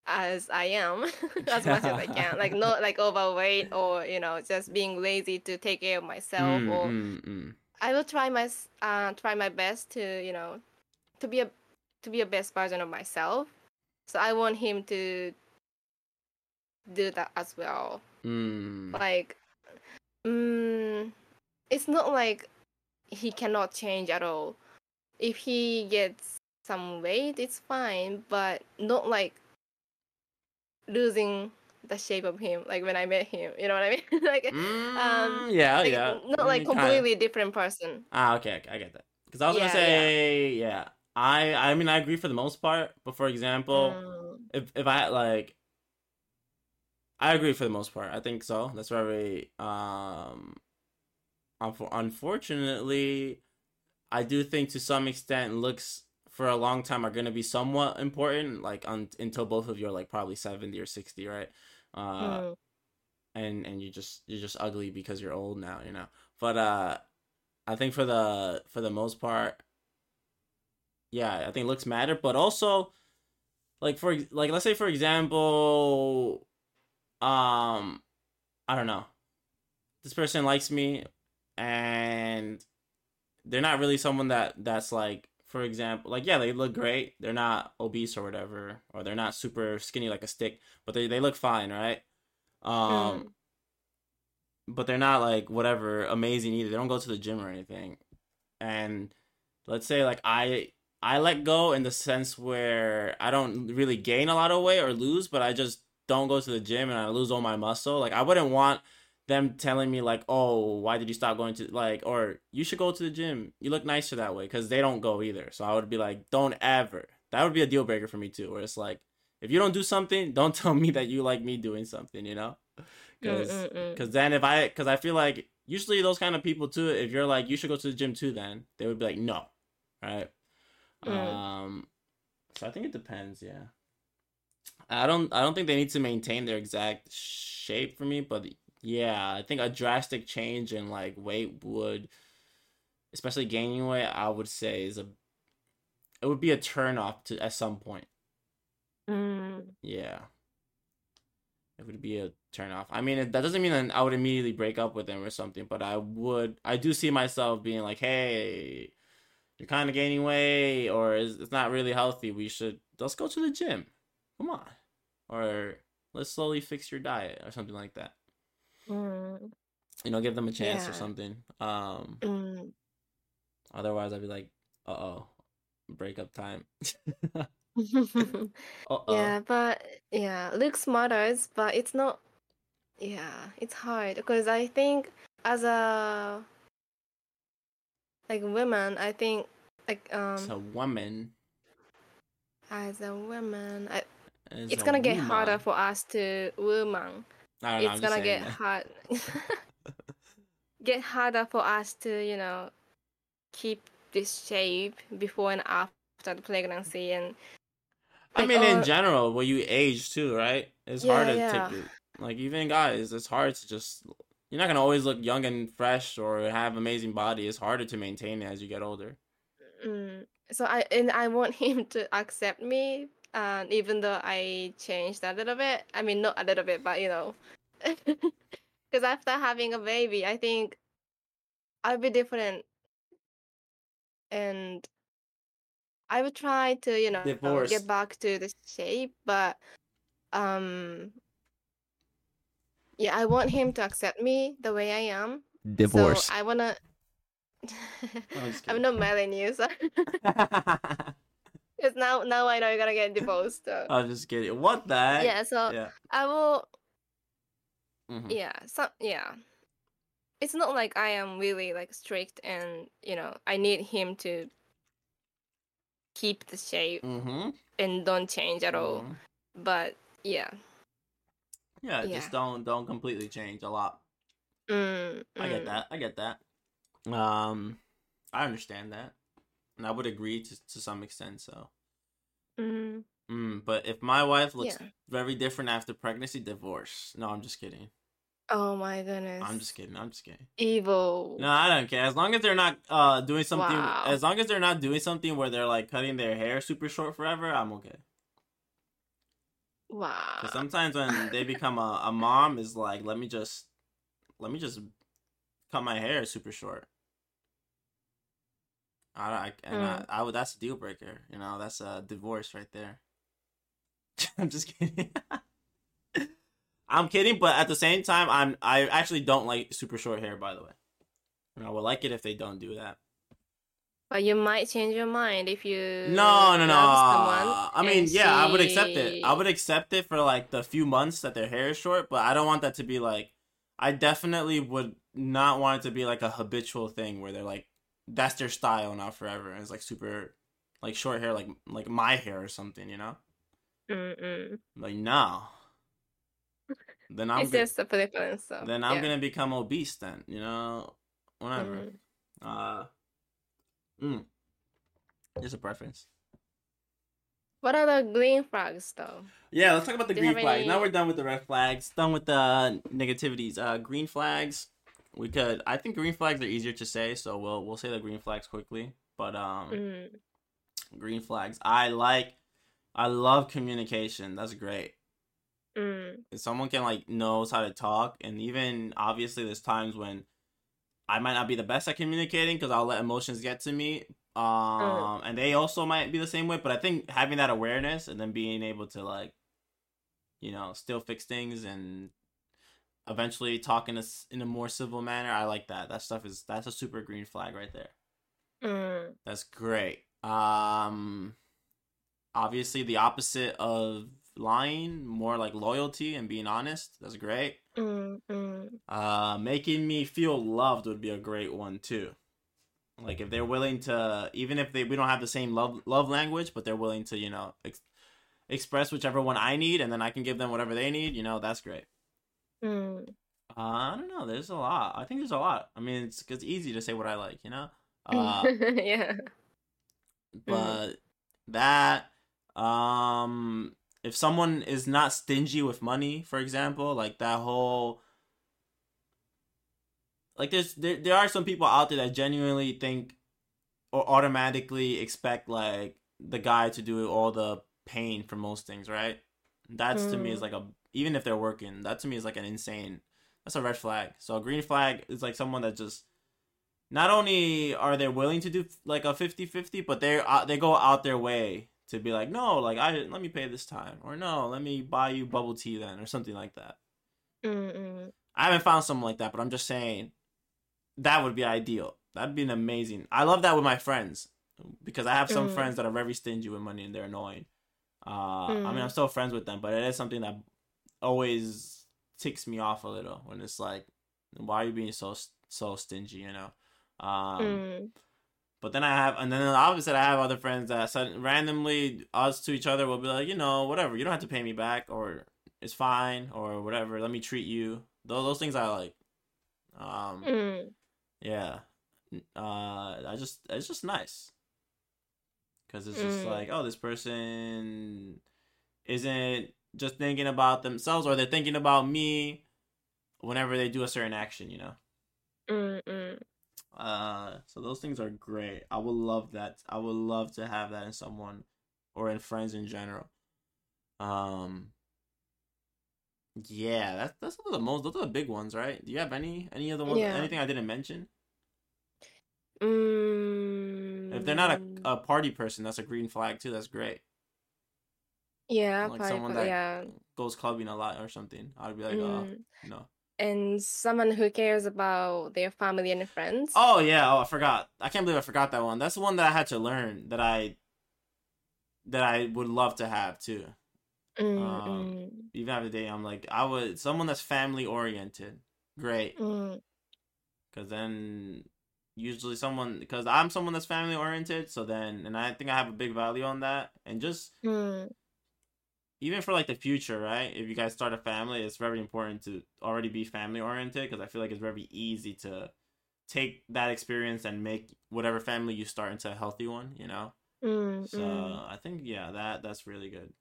as I am *laughs* as much as I can. Like *laughs* not like overweight or, you know, just being lazy to take care of myself mm, or mm, mm. I will try my uh try my best to, you know, to be a to be a best version of myself. So I want him to do that as well. Mm. Like, mm, it's not like he cannot change at all. If he gets some weight, it's fine, but not like losing the shape of him. Like when I met him, you know what I mean? *laughs* like, Mm, yeah, like, yeah. not like Mm, kinda. completely different person. Ah, okay, okay, I get that. Because I was gonna Yeah, yeah. say, yeah. I, I mean, I agree for the most part. But for example, Mm, if if I like, I agree for the most part. I think so. That's very um. Unfor- Unfortunately, I do think to some extent looks for a long time are gonna be somewhat important. Like un- until both of you are like probably seventy or sixty, right? Uh, mm, and and you just you're just ugly because you're old now, you know. But uh I think for the for the most part yeah, I think looks matter, but also like for like let's say for example um I don't know. This person likes me and they're not really someone that that's like for example like yeah they look great they're not obese or whatever or they're not super skinny like a stick but they, they look fine right um Mm. but they're not like whatever amazing either. They don't go to the gym or anything. And let's say like I I let go in the sense where I don't really gain a lot of weight or lose, but I just don't go to the gym and I lose all my muscle. Like I wouldn't want them telling me like, "Oh, why did you stop going to like or you should go to the gym. You look nicer that way" cuz they don't go either. So I would be like, "Don't ever." That would be a deal breaker for me too, where it's like if you don't do something, *laughs* don't tell me that you like me doing something, you know? Cuz mm, mm, mm. because then if I, because I feel like usually those kind of people too, if you're like you should go to the gym too, then they would be like no, right? Mm. Um, so I think it depends. Yeah, I don't, I don't think they need to maintain their exact shape for me, but yeah, I think a drastic change in like weight would, especially gaining weight, I would say is a, it would be a turn off to at some point. Mm. Yeah. It would be a turn off. I mean, it, that doesn't mean that I would immediately break up with him or something, but I would. I do see myself being like, "Hey, you're kind of gaining weight, or it's not really healthy. We should let's go to the gym. Come on, or let's slowly fix your diet or something like that. Mm. You know, give them a chance or something. Um, Mm. otherwise, I'd be like, "Uh oh, breakup time." *laughs* *laughs* yeah, but yeah, looks matters, but it's not. Yeah, it's hard because I think as a like woman, I think like um a woman. as a woman, I, It's, it's gonna get harder for us to woman. I don't know. I'm It's gonna get that. hard. *laughs* *laughs* get harder for us to you know keep this shape before and after the pregnancy and I like, mean, in uh, general, when you age too, right? It's Yeah, hard to yeah. take it. Like even guys, it's hard to just. You're not gonna always look young and fresh or have amazing body. It's harder to maintain it as you get older. Mm. So I and I want *laughs* him to accept me, and even though I changed a little bit, I mean not a little bit, but you know, *laughs* because after having a baby, I think I'll be different, and I will try to you know Divorce. get back to the shape, but um, yeah, I want him to accept me the way I am. Divorce. So I wanna. I'm just *laughs* I'm not marrying you, so *laughs* because now now I know you're gonna get divorced. So. I'm just kidding. What the heck? yeah, so Yeah. I will. Mhm. Yeah, so yeah, it's not like I am really like strict, and you know I need him to keep the shape Mhm. and don't change at all. Mhm. But yeah, Yeah, Yeah. just don't don't completely change a lot. mm, I get mm, that. I get that. Um, I understand that, and I would agree to to some extent. So, mm, mm, but if my wife looks yeah. very different after pregnancy, divorce. No, I'm just kidding. Oh my goodness. I'm just kidding. I'm just kidding. evil. No, I don't care. As long as they're not uh doing something, Wow. as long as they're not doing something where they're like cutting their hair super short forever, I'm okay. Wow. Sometimes when they become a, a mom, is like, let me just, let me just cut my hair super short. I, I and Mm. I, I would. That's a deal breaker. You know, that's a divorce right there. *laughs* I'm just kidding. *laughs* I'm kidding, but at the same time, I'm I actually don't like super short hair. By the way, and I would like it if they don't do that. But you might change your mind if you No, no, no. I mean, yeah, I would accept it. I would accept it for like the few months that their hair is short, but I don't want that to be like. I definitely would not want it to be like a habitual thing where they're like, that's their style now forever. And it's like super, like short hair, like like my hair or something, you know? Mm-mm. Like no. Then I'm It's go- just a preference. So then I'm yeah. gonna become obese. Then you know, whatever. Mm. Uh, mm. Just a preference. What are the green flags though? Yeah, let's talk about the Do green have flags. Now we're done with the red flags. Done with the negativities. Uh, green flags. We could. I think green flags are easier to say, so we'll we'll say the green flags quickly. But um, Mm. green flags. I like. I love communication. That's great. Mm. If someone can like knows how to talk, and even obviously there's times when I might not be the best at communicating because I'll let emotions get to me. Um, and they also might be the same way. But I think having that awareness and then being able to like, you know, still fix things and eventually talk in a in a more civil manner. I like that. That stuff is that's a super green flag right there. Mm. That's great. Um, obviously the opposite of lying, more like loyalty and being honest. That's great. Mm. Mm. Uh, making me feel loved would be a great one too. Like if they're willing to, even if they we don't have the same love love language, but they're willing to, you know, ex- express whichever one I need, and then I can give them whatever they need. You know, that's great. Mm. Uh, I don't know. There's a lot. I think there's a lot. I mean, it's it's easy to say what I like. You know. *laughs* Uh, yeah. but that um if someone is not stingy with money for example like that whole like there's there, there are some people out there that genuinely think or automatically expect like the guy to do all the pain for most things right that's to me is Mm. like a even if they're working that to me is like an insane that's a red flag so a green flag is like someone that just not only are they willing to do like a 50-50 but they're out, they go out their way to be like no like i let me pay this time or no let me buy you bubble tea then or something like that Mm. Mm. i haven't found someone like that but i'm just saying that would be ideal that'd be an amazing i love that with my friends because i have some Mm. friends that are very stingy with money and they're annoying uh i mean Mm. i'm still friends with them but it is something that always ticks me off a little when it's like why are you being so so stingy you know um Mm. but then I have, and then the opposite, I have other friends that sudden, randomly us to each other will be like, you know, whatever, you don't have to pay me back, or it's fine, or whatever. Let me treat you. Those those things I like. Um, Mm. yeah. Uh, I just it's just nice. Cause it's just Mm. like, oh, this person isn't just thinking about themselves, or they're thinking about me whenever they do a certain action, you know. Mm. Mm. Uh, so those things are great. I would love that. I would love to have that in someone or in friends in general. Um, yeah, that's that's one of the most. Those are the big ones, right? Do you have any any other ones? Yeah. Anything I didn't mention? Mm. If they're not a, a party person, that's a green flag too. That's great. Yeah, like probably, someone that- yeah. Goes clubbing a lot or something. I'd be like, oh Mm. no. And someone who cares about their family and friends. Oh yeah. Oh, I forgot. I can't believe I forgot that one. That's the one that I had to learn that I that I would love to have too. Mm, um, mm, even after dating, I'm like, I would someone that's family oriented, great, mm, because then usually someone because I'm someone that's family oriented, so then and I think I have a big value on that, and just mm, even for like the future, right? If you guys start a family, it's very important to already be family oriented because I feel like it's very easy to take that experience and make whatever family you start into a healthy one, you know. mm, So mm. I think yeah, that that's really good.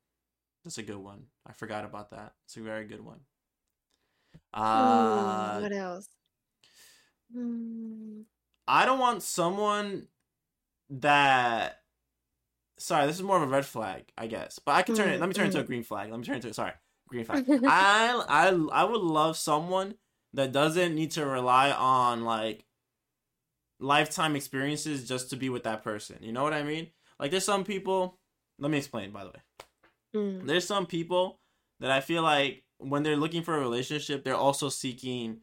That's a good one. I forgot about that. It's a very good one. Uh, what else? Mm, I don't want someone that. Sorry, this is more of a red flag, I guess. But I can turn it. Mm, Let me turn it to a mm. green flag. Let me turn it to sorry, green flag. *laughs* I I I would love someone that doesn't need to rely on like lifetime experiences just to be with that person. You know what I mean? Like there's some people. Let me explain. By the way. mm, there's some people that I feel like when they're looking for a relationship, they're also seeking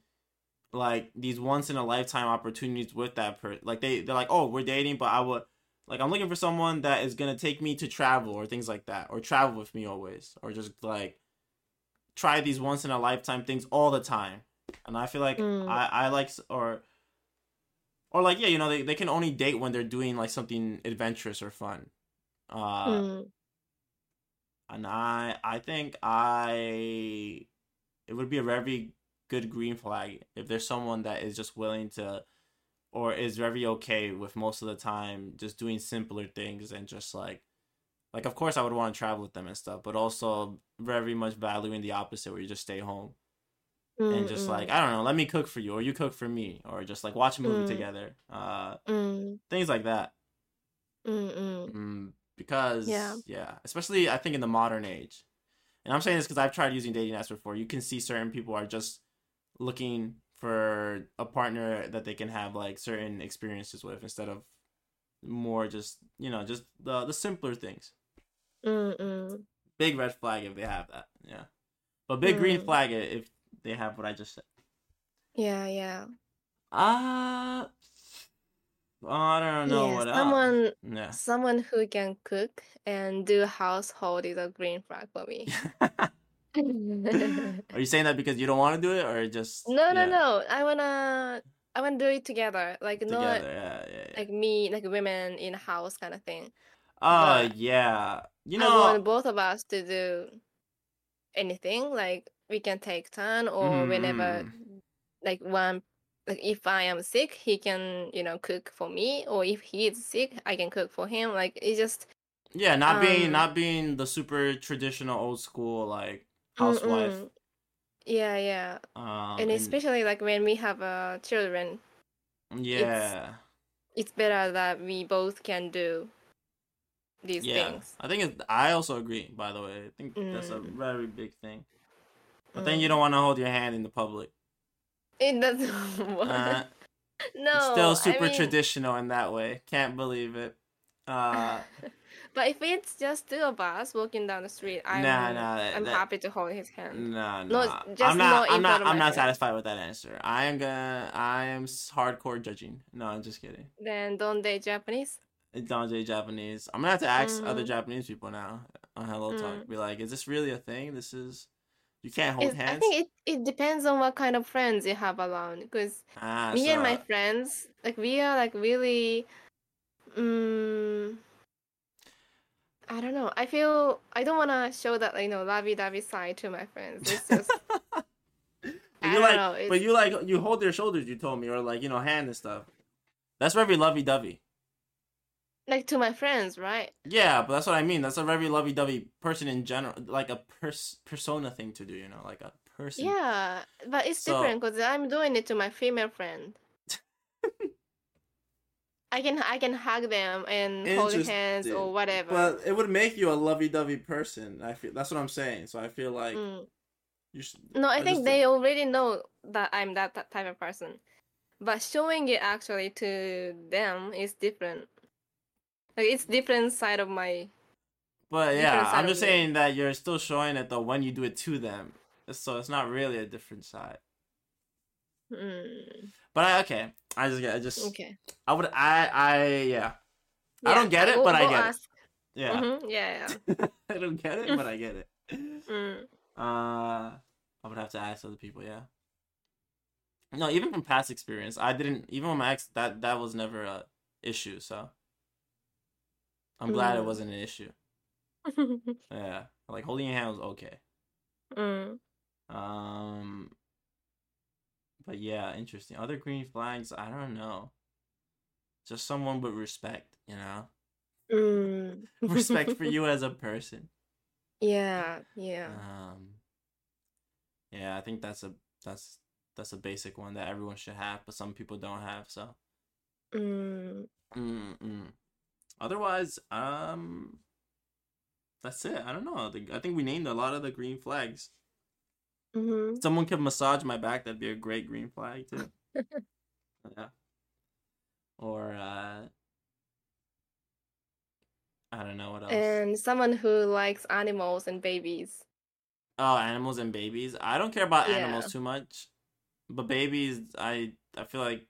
like these once in a lifetime opportunities with that person. Like they they're like, oh, we're dating, but I would like I'm looking for someone that is gonna take me to travel or things like that, or travel with me always, or just like try these once in a lifetime things all the time. And I feel like Mm. I I like or or like yeah, you know they they can only date when they're doing like something adventurous or fun. Uh, Mm. and I I think I it would be a very good green flag if there's someone that is just willing to or is very okay with most of the time just doing simpler things and just like like of course I would want to travel with them and stuff, but also very much valuing the opposite where you just stay home and just Mm, like I don't know, let me cook for you or you cook for me or just like watch a movie Mm. together. Uh mm, things like that. mm, mm, Mm, because Yeah. yeah, especially I think in the modern age, and I'm saying this because I've tried using dating apps before. You can see certain people are just looking for a partner that they can have like certain experiences with instead of more just you know just the the simpler things. mm, mm. Big red flag if they have that, yeah. But big green Mm. flag if they have what I just said. Yeah, yeah. Uh, I don't know Yeah, what else. someone Yeah. someone who can cook and do household is a green flag for me. *laughs* *laughs* Are you saying that because you don't want to do it, or just No, no, yeah, no. I wanna I wanna do it together. Like together? not Yeah, yeah, like me, like women in house kind of thing. but yeah, you I know. want both of us to do anything. Like we can take turn or whenever Mhm. like one like if I am sick, he can, you know, cook for me, or if he is sick, I can cook for him. Like it's just Yeah, not being um not being the super traditional old school like housewife. mm. yeah, yeah. Um, And and especially like when we have uh, children, yeah, it's better that we both can do these yeah. things. I think it, I also agree. By the way, I think that's a Mm, very big thing. But then you mm. don't want to hold your hand in the public. It doesn't *laughs* Uh, work. it's still No, I super mean, traditional in that way. Can't believe it. Uh, but if it's just two of us walking down the street, I'm nah, that, I'm that happy to hold his hand. Nah, No, nah. just I'm not. not I'm not. I'm not satisfied with that answer. I am gonna. I am hardcore judging. No, I'm just kidding. Then don't date Japanese. Don't Donjay Japanese. I'm gonna have to ask other Mm, Japanese people now on Hello Talk. mm. Be like, is this really a thing? This is. You can't hold It's, I think it, it depends on what kind of friends you have around. Because Ah, me and my friends, like we are like really, um, I don't know. I feel I don't want to show that you know lovey-dovey side to my friends. It's just *laughs* but you like, know. but you like, you hold their shoulders. You told me, or like, you know, hand and stuff. That's very lovey-dovey. like to my friends, right? Yeah, but that's what I mean. That's a very lovey-dovey person in general, like a pers- persona thing to do. You know, like a person. Yeah, but it's So different because I'm doing it to my female friend. *laughs* I can I can hug them and hold hands or whatever. but it would make you a lovey-dovey person. I feel that's what I'm saying. So I feel like Mm. you should. No, I I think they already know that I'm that, that type of person. But showing it actually to them is different. Like it's different side of my But yeah, I'm just me. saying that you're still showing it though when you do it to them. So it's not really a different side. Mm, But I, okay, I just get, I just, okay. I would, I, I, yeah, I don't get I it, will but I go get it. Yeah, Mm-hmm. *laughs* Yeah, yeah. I don't get it, but I get it. Mm, Uh, I would have to ask other people. Yeah. No, even from past experience, I didn't. Even with my ex, that that was never a issue. So I'm glad it mm. wasn't an issue. *laughs* Yeah, like holding your hand was okay. mm. Um, but yeah, interesting. Other green flags, I don't know. Just someone with respect, you know, Mm. *laughs* respect for you as a person. *laughs* Yeah, yeah. Um, yeah, I think that's a that's that's a basic one that everyone should have, but some people don't have. So, Mm. Mm-mm. otherwise, um, that's it. I don't know. I think we named a lot of the green flags. Mm-hmm. Someone could massage my back. That'd be a great green flag too. *laughs* Yeah. Or uh I don't know what else. And someone who likes animals and babies. Oh, animals and babies. I don't care about Yeah. animals too much, but babies, I I feel like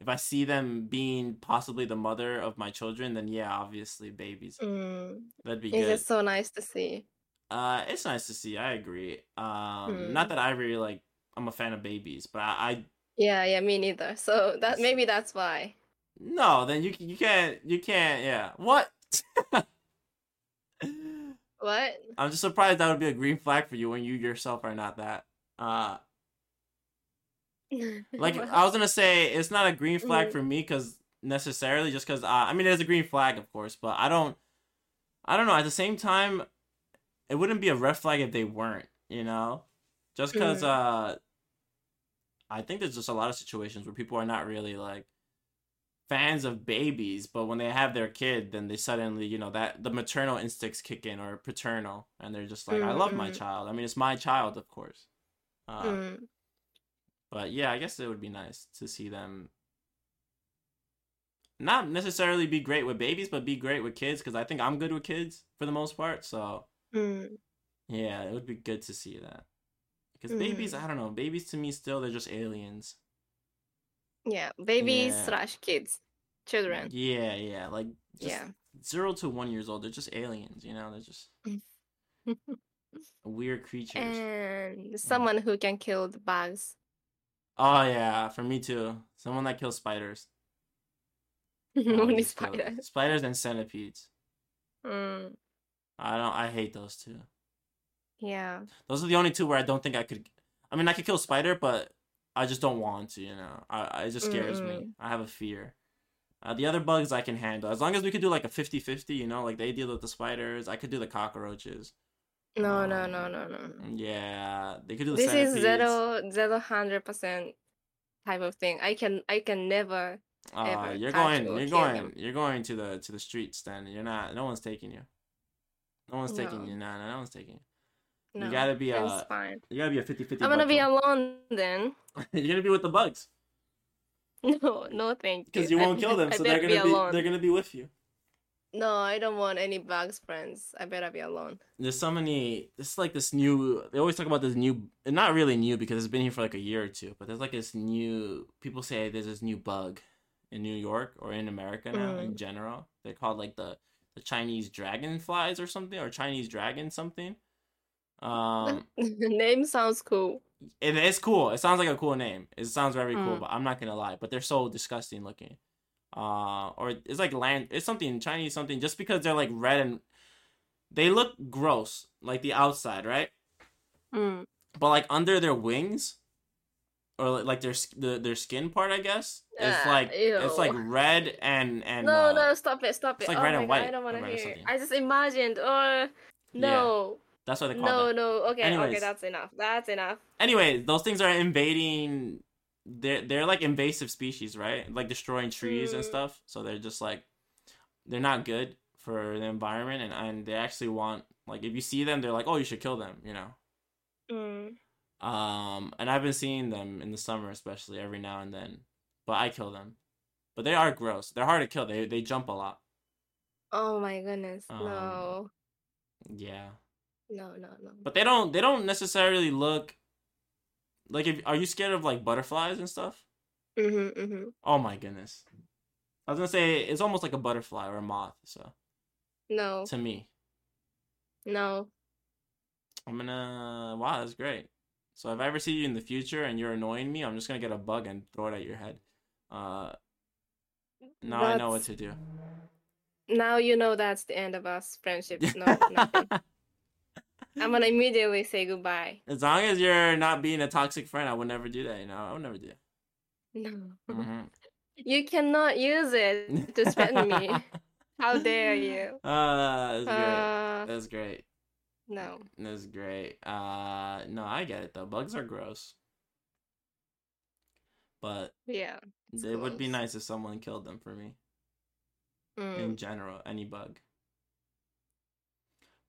if I see them being possibly the mother of my children, then yeah, obviously babies. Mm. That'd be It's good. just so nice to see. Uh, it's nice to see. I agree. Um, Mm. not that I really like. I'm a fan of babies, but I, I Yeah, yeah, me neither. So that maybe that's why. no. Then you you can't you can't. Yeah. What? What? I'm just surprised that would be a green flag for you when you yourself are not that. Uh, *laughs* like I was gonna say, it's not a green flag Mhm. for me because necessarily just because uh, I mean there's a green flag of course, but I don't, I don't know. At the same time, it wouldn't be a red flag if they weren't. You know, just because Mm. uh, I think there's just a lot of situations where people are not really like fans of babies, but when they have their kid, then they suddenly, you know, that the maternal instincts kick in or paternal, and they're just like, I love my Mm. child. I mean, it's my child, of course. Uh, Mm. but yeah, I guess it would be nice to see them not necessarily be great with babies, but be great with kids because I think I'm good with kids for the most part. So Mm. yeah, it would be good to see that. Because babies, Mm. I don't know, babies to me still they're just aliens. Yeah, babies Yeah. slash kids, children. Yeah, yeah, like just Yeah. zero to one years old, they're just aliens. You know, they're just *laughs* weird creatures. and someone who can kill the bugs. Oh yeah, for me too. Someone that kills spiders. *laughs* Only spiders. Spiders and centipedes. Mm. I don't. I hate those two. Yeah. Those are the only two where I don't think I could. I mean, I could kill spider, but I just don't want to. You know, I, I it just scares me. Mm-mm. I have a fear. Uh, the other bugs I can handle as long as we could do like a 50-50, You know, like they deal with the spiders. I could do the cockroaches. No, no, no, Um, no, no. Yeah, they could do the This is zero, zero, hundred percent type of thing. I can, I can never. Uh, you're going. You're going. them. You're going to the to the streets. Then you're not. No one's taking you. No one's taking No. you. No, no, no one's taking you. No, You gotta be it's uh, fine. you gotta be a 50-50 I'm gonna be alone then. *laughs* you're gonna be with the bugs *laughs* No, no, thank you. because you won't kill them, *laughs* I so they're gonna be, alone. they're gonna be with you. No, I don't want any bugs friends. I better be alone. There's so many. It's like this new. They always talk about this new. Not really new because it's been here for like a year or two. But there's like this new. People say there's this new bug in New York or in America now in general. They're called like the the Chinese dragonflies or something or Chinese dragon something. Um, *laughs* the name sounds cool. it is cool. It sounds like a cool name. It sounds very cool, Mm. but I'm not gonna lie. But they're so disgusting looking. Uh, or it's like land. It's something Chinese something. Just because they're like red and they look gross, like the outside, right? Mm. But like under their wings, or like- their the, their skin part, I guess it's Ah, like it's like red and and no, uh, no, stop it, stop it's it. like oh red my and god, white I don't want to hear. I just imagined. Oh, no, that's what they call it. no, no. Okay, Anyways. okay, that's enough. That's enough. Anyway, those things are invading. They're they're like invasive species, right? Like destroying trees and Mm. stuff. So they're just like they're not good for the environment, and and they actually want like if you see them, they're like, oh, you should kill them, you know. Mm. Um, and I've been seeing them in the summer, especially every now and then. But I kill them. But they are gross. They're hard to kill. They they jump a lot. Oh my goodness, Um, no, Yeah. no, no, no. But they don't they don't necessarily look like if are you scared of like butterflies and stuff? Mhm, mhm. Oh my goodness. I was gonna say it's almost like a butterfly or a moth, so No, to me. no. I'm gonna wow, that's great. So if I ever see you in the future and you're annoying me, I'm just gonna get a bug and throw it at your head. Uh now I know what to do. Now you know that's the end of us friendship. *laughs* No, nothing. I'm gonna immediately say goodbye. as long as you're not being a toxic friend, I would never do that. You know, I would never do. That. No, Mhm. *laughs* you cannot use it to threaten me. *laughs* How dare you? Uh, that's great. Uh, That's great. No. That's great. Uh, no, I get it though. Bugs are gross, but Yeah. it would be nice if someone killed them for me. Mm. In general, any bug.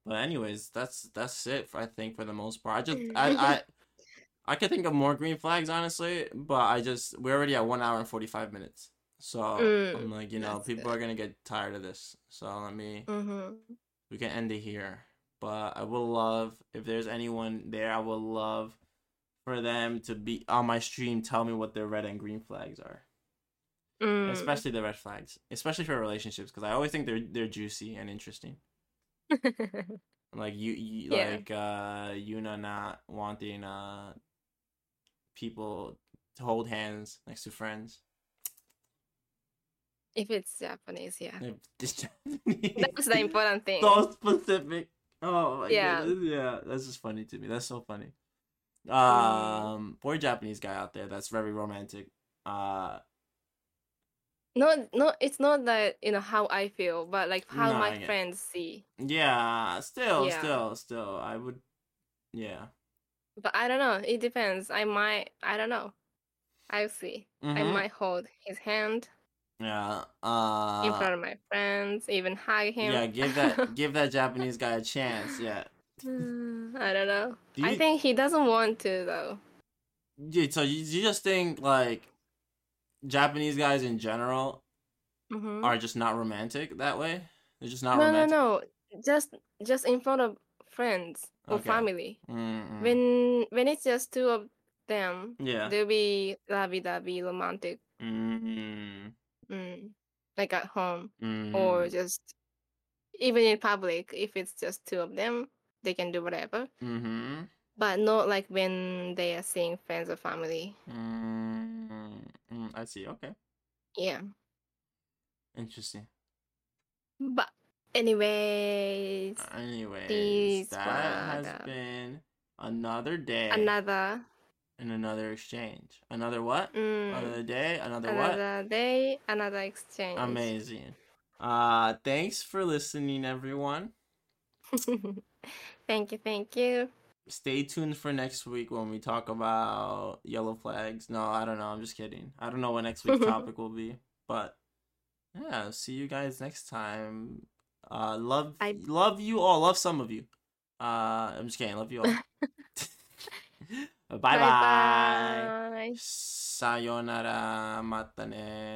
But anyways, that's that's it. For, I think for the most part, I just I I *laughs* I could think of more green flags honestly, but I just we're already at one hour and forty five minutes. So Mm, I'm like, you know, people are gonna get tired of this. So let me Mm-hmm. we can end it here. But I will love if there's anyone there. I would love for them to be on my stream. Tell me what their red and green flags are, Mm. especially the red flags, especially for relationships, because I always think they're they're juicy and interesting. *laughs* Like you, you Yeah. like uh Yuna not wanting uh people to hold hands next to friends. if it's Japanese, yeah. If this Japanese- *laughs* That's the important thing. so specific. Oh Yeah. goodness. Yeah, that's just funny to me. That's so funny. Mm. Um, poor Japanese guy out there that's very romantic. Uh, No, no, it's not that you know how I feel, but like how No, my friends see. yeah, still, Yeah. still, still, I would, yeah. But I don't know. It depends. I might. I don't know. I'll see. I Mhm. might hold his hand Yeah. in Uh, front of my friends, even hug him. yeah. Give that, give that Japanese guy a chance. Yeah. Mm, *sighs* I don't know. Do I think he doesn't want to though. Yeah. So you, you just think like Japanese guys in general Mhm. are just not romantic that way? They're just not No, no, romantic. no. Just, just in front of friends or Okay. family. Mm-mm. When, when it's just two of them, yeah. they'll be lovey-dovey, romantic. Mm-mm. Mm. Like at home. Mm-mm. or just even in public if it's just two of them they can do whatever Mm-hmm. but not like when they are seeing friends or family Mm, I see. Okay. yeah Interesting. but anyways Anyways, that has uh, been another day another and another exchange. Another what? mm, Another day. Another, what? another day another exchange Amazing. Uh, thanks for listening, everyone. *laughs* thank you thank you Stay tuned for next week when we talk about yellow flags. No, I don't know. I'm just kidding. I don't know what next week's *laughs* topic will be, but yeah, see you guys next time. Uh, love, I- love you all. Love some of you. Uh, I'm just kidding. Love you all. *laughs* バイバイさよなら、またね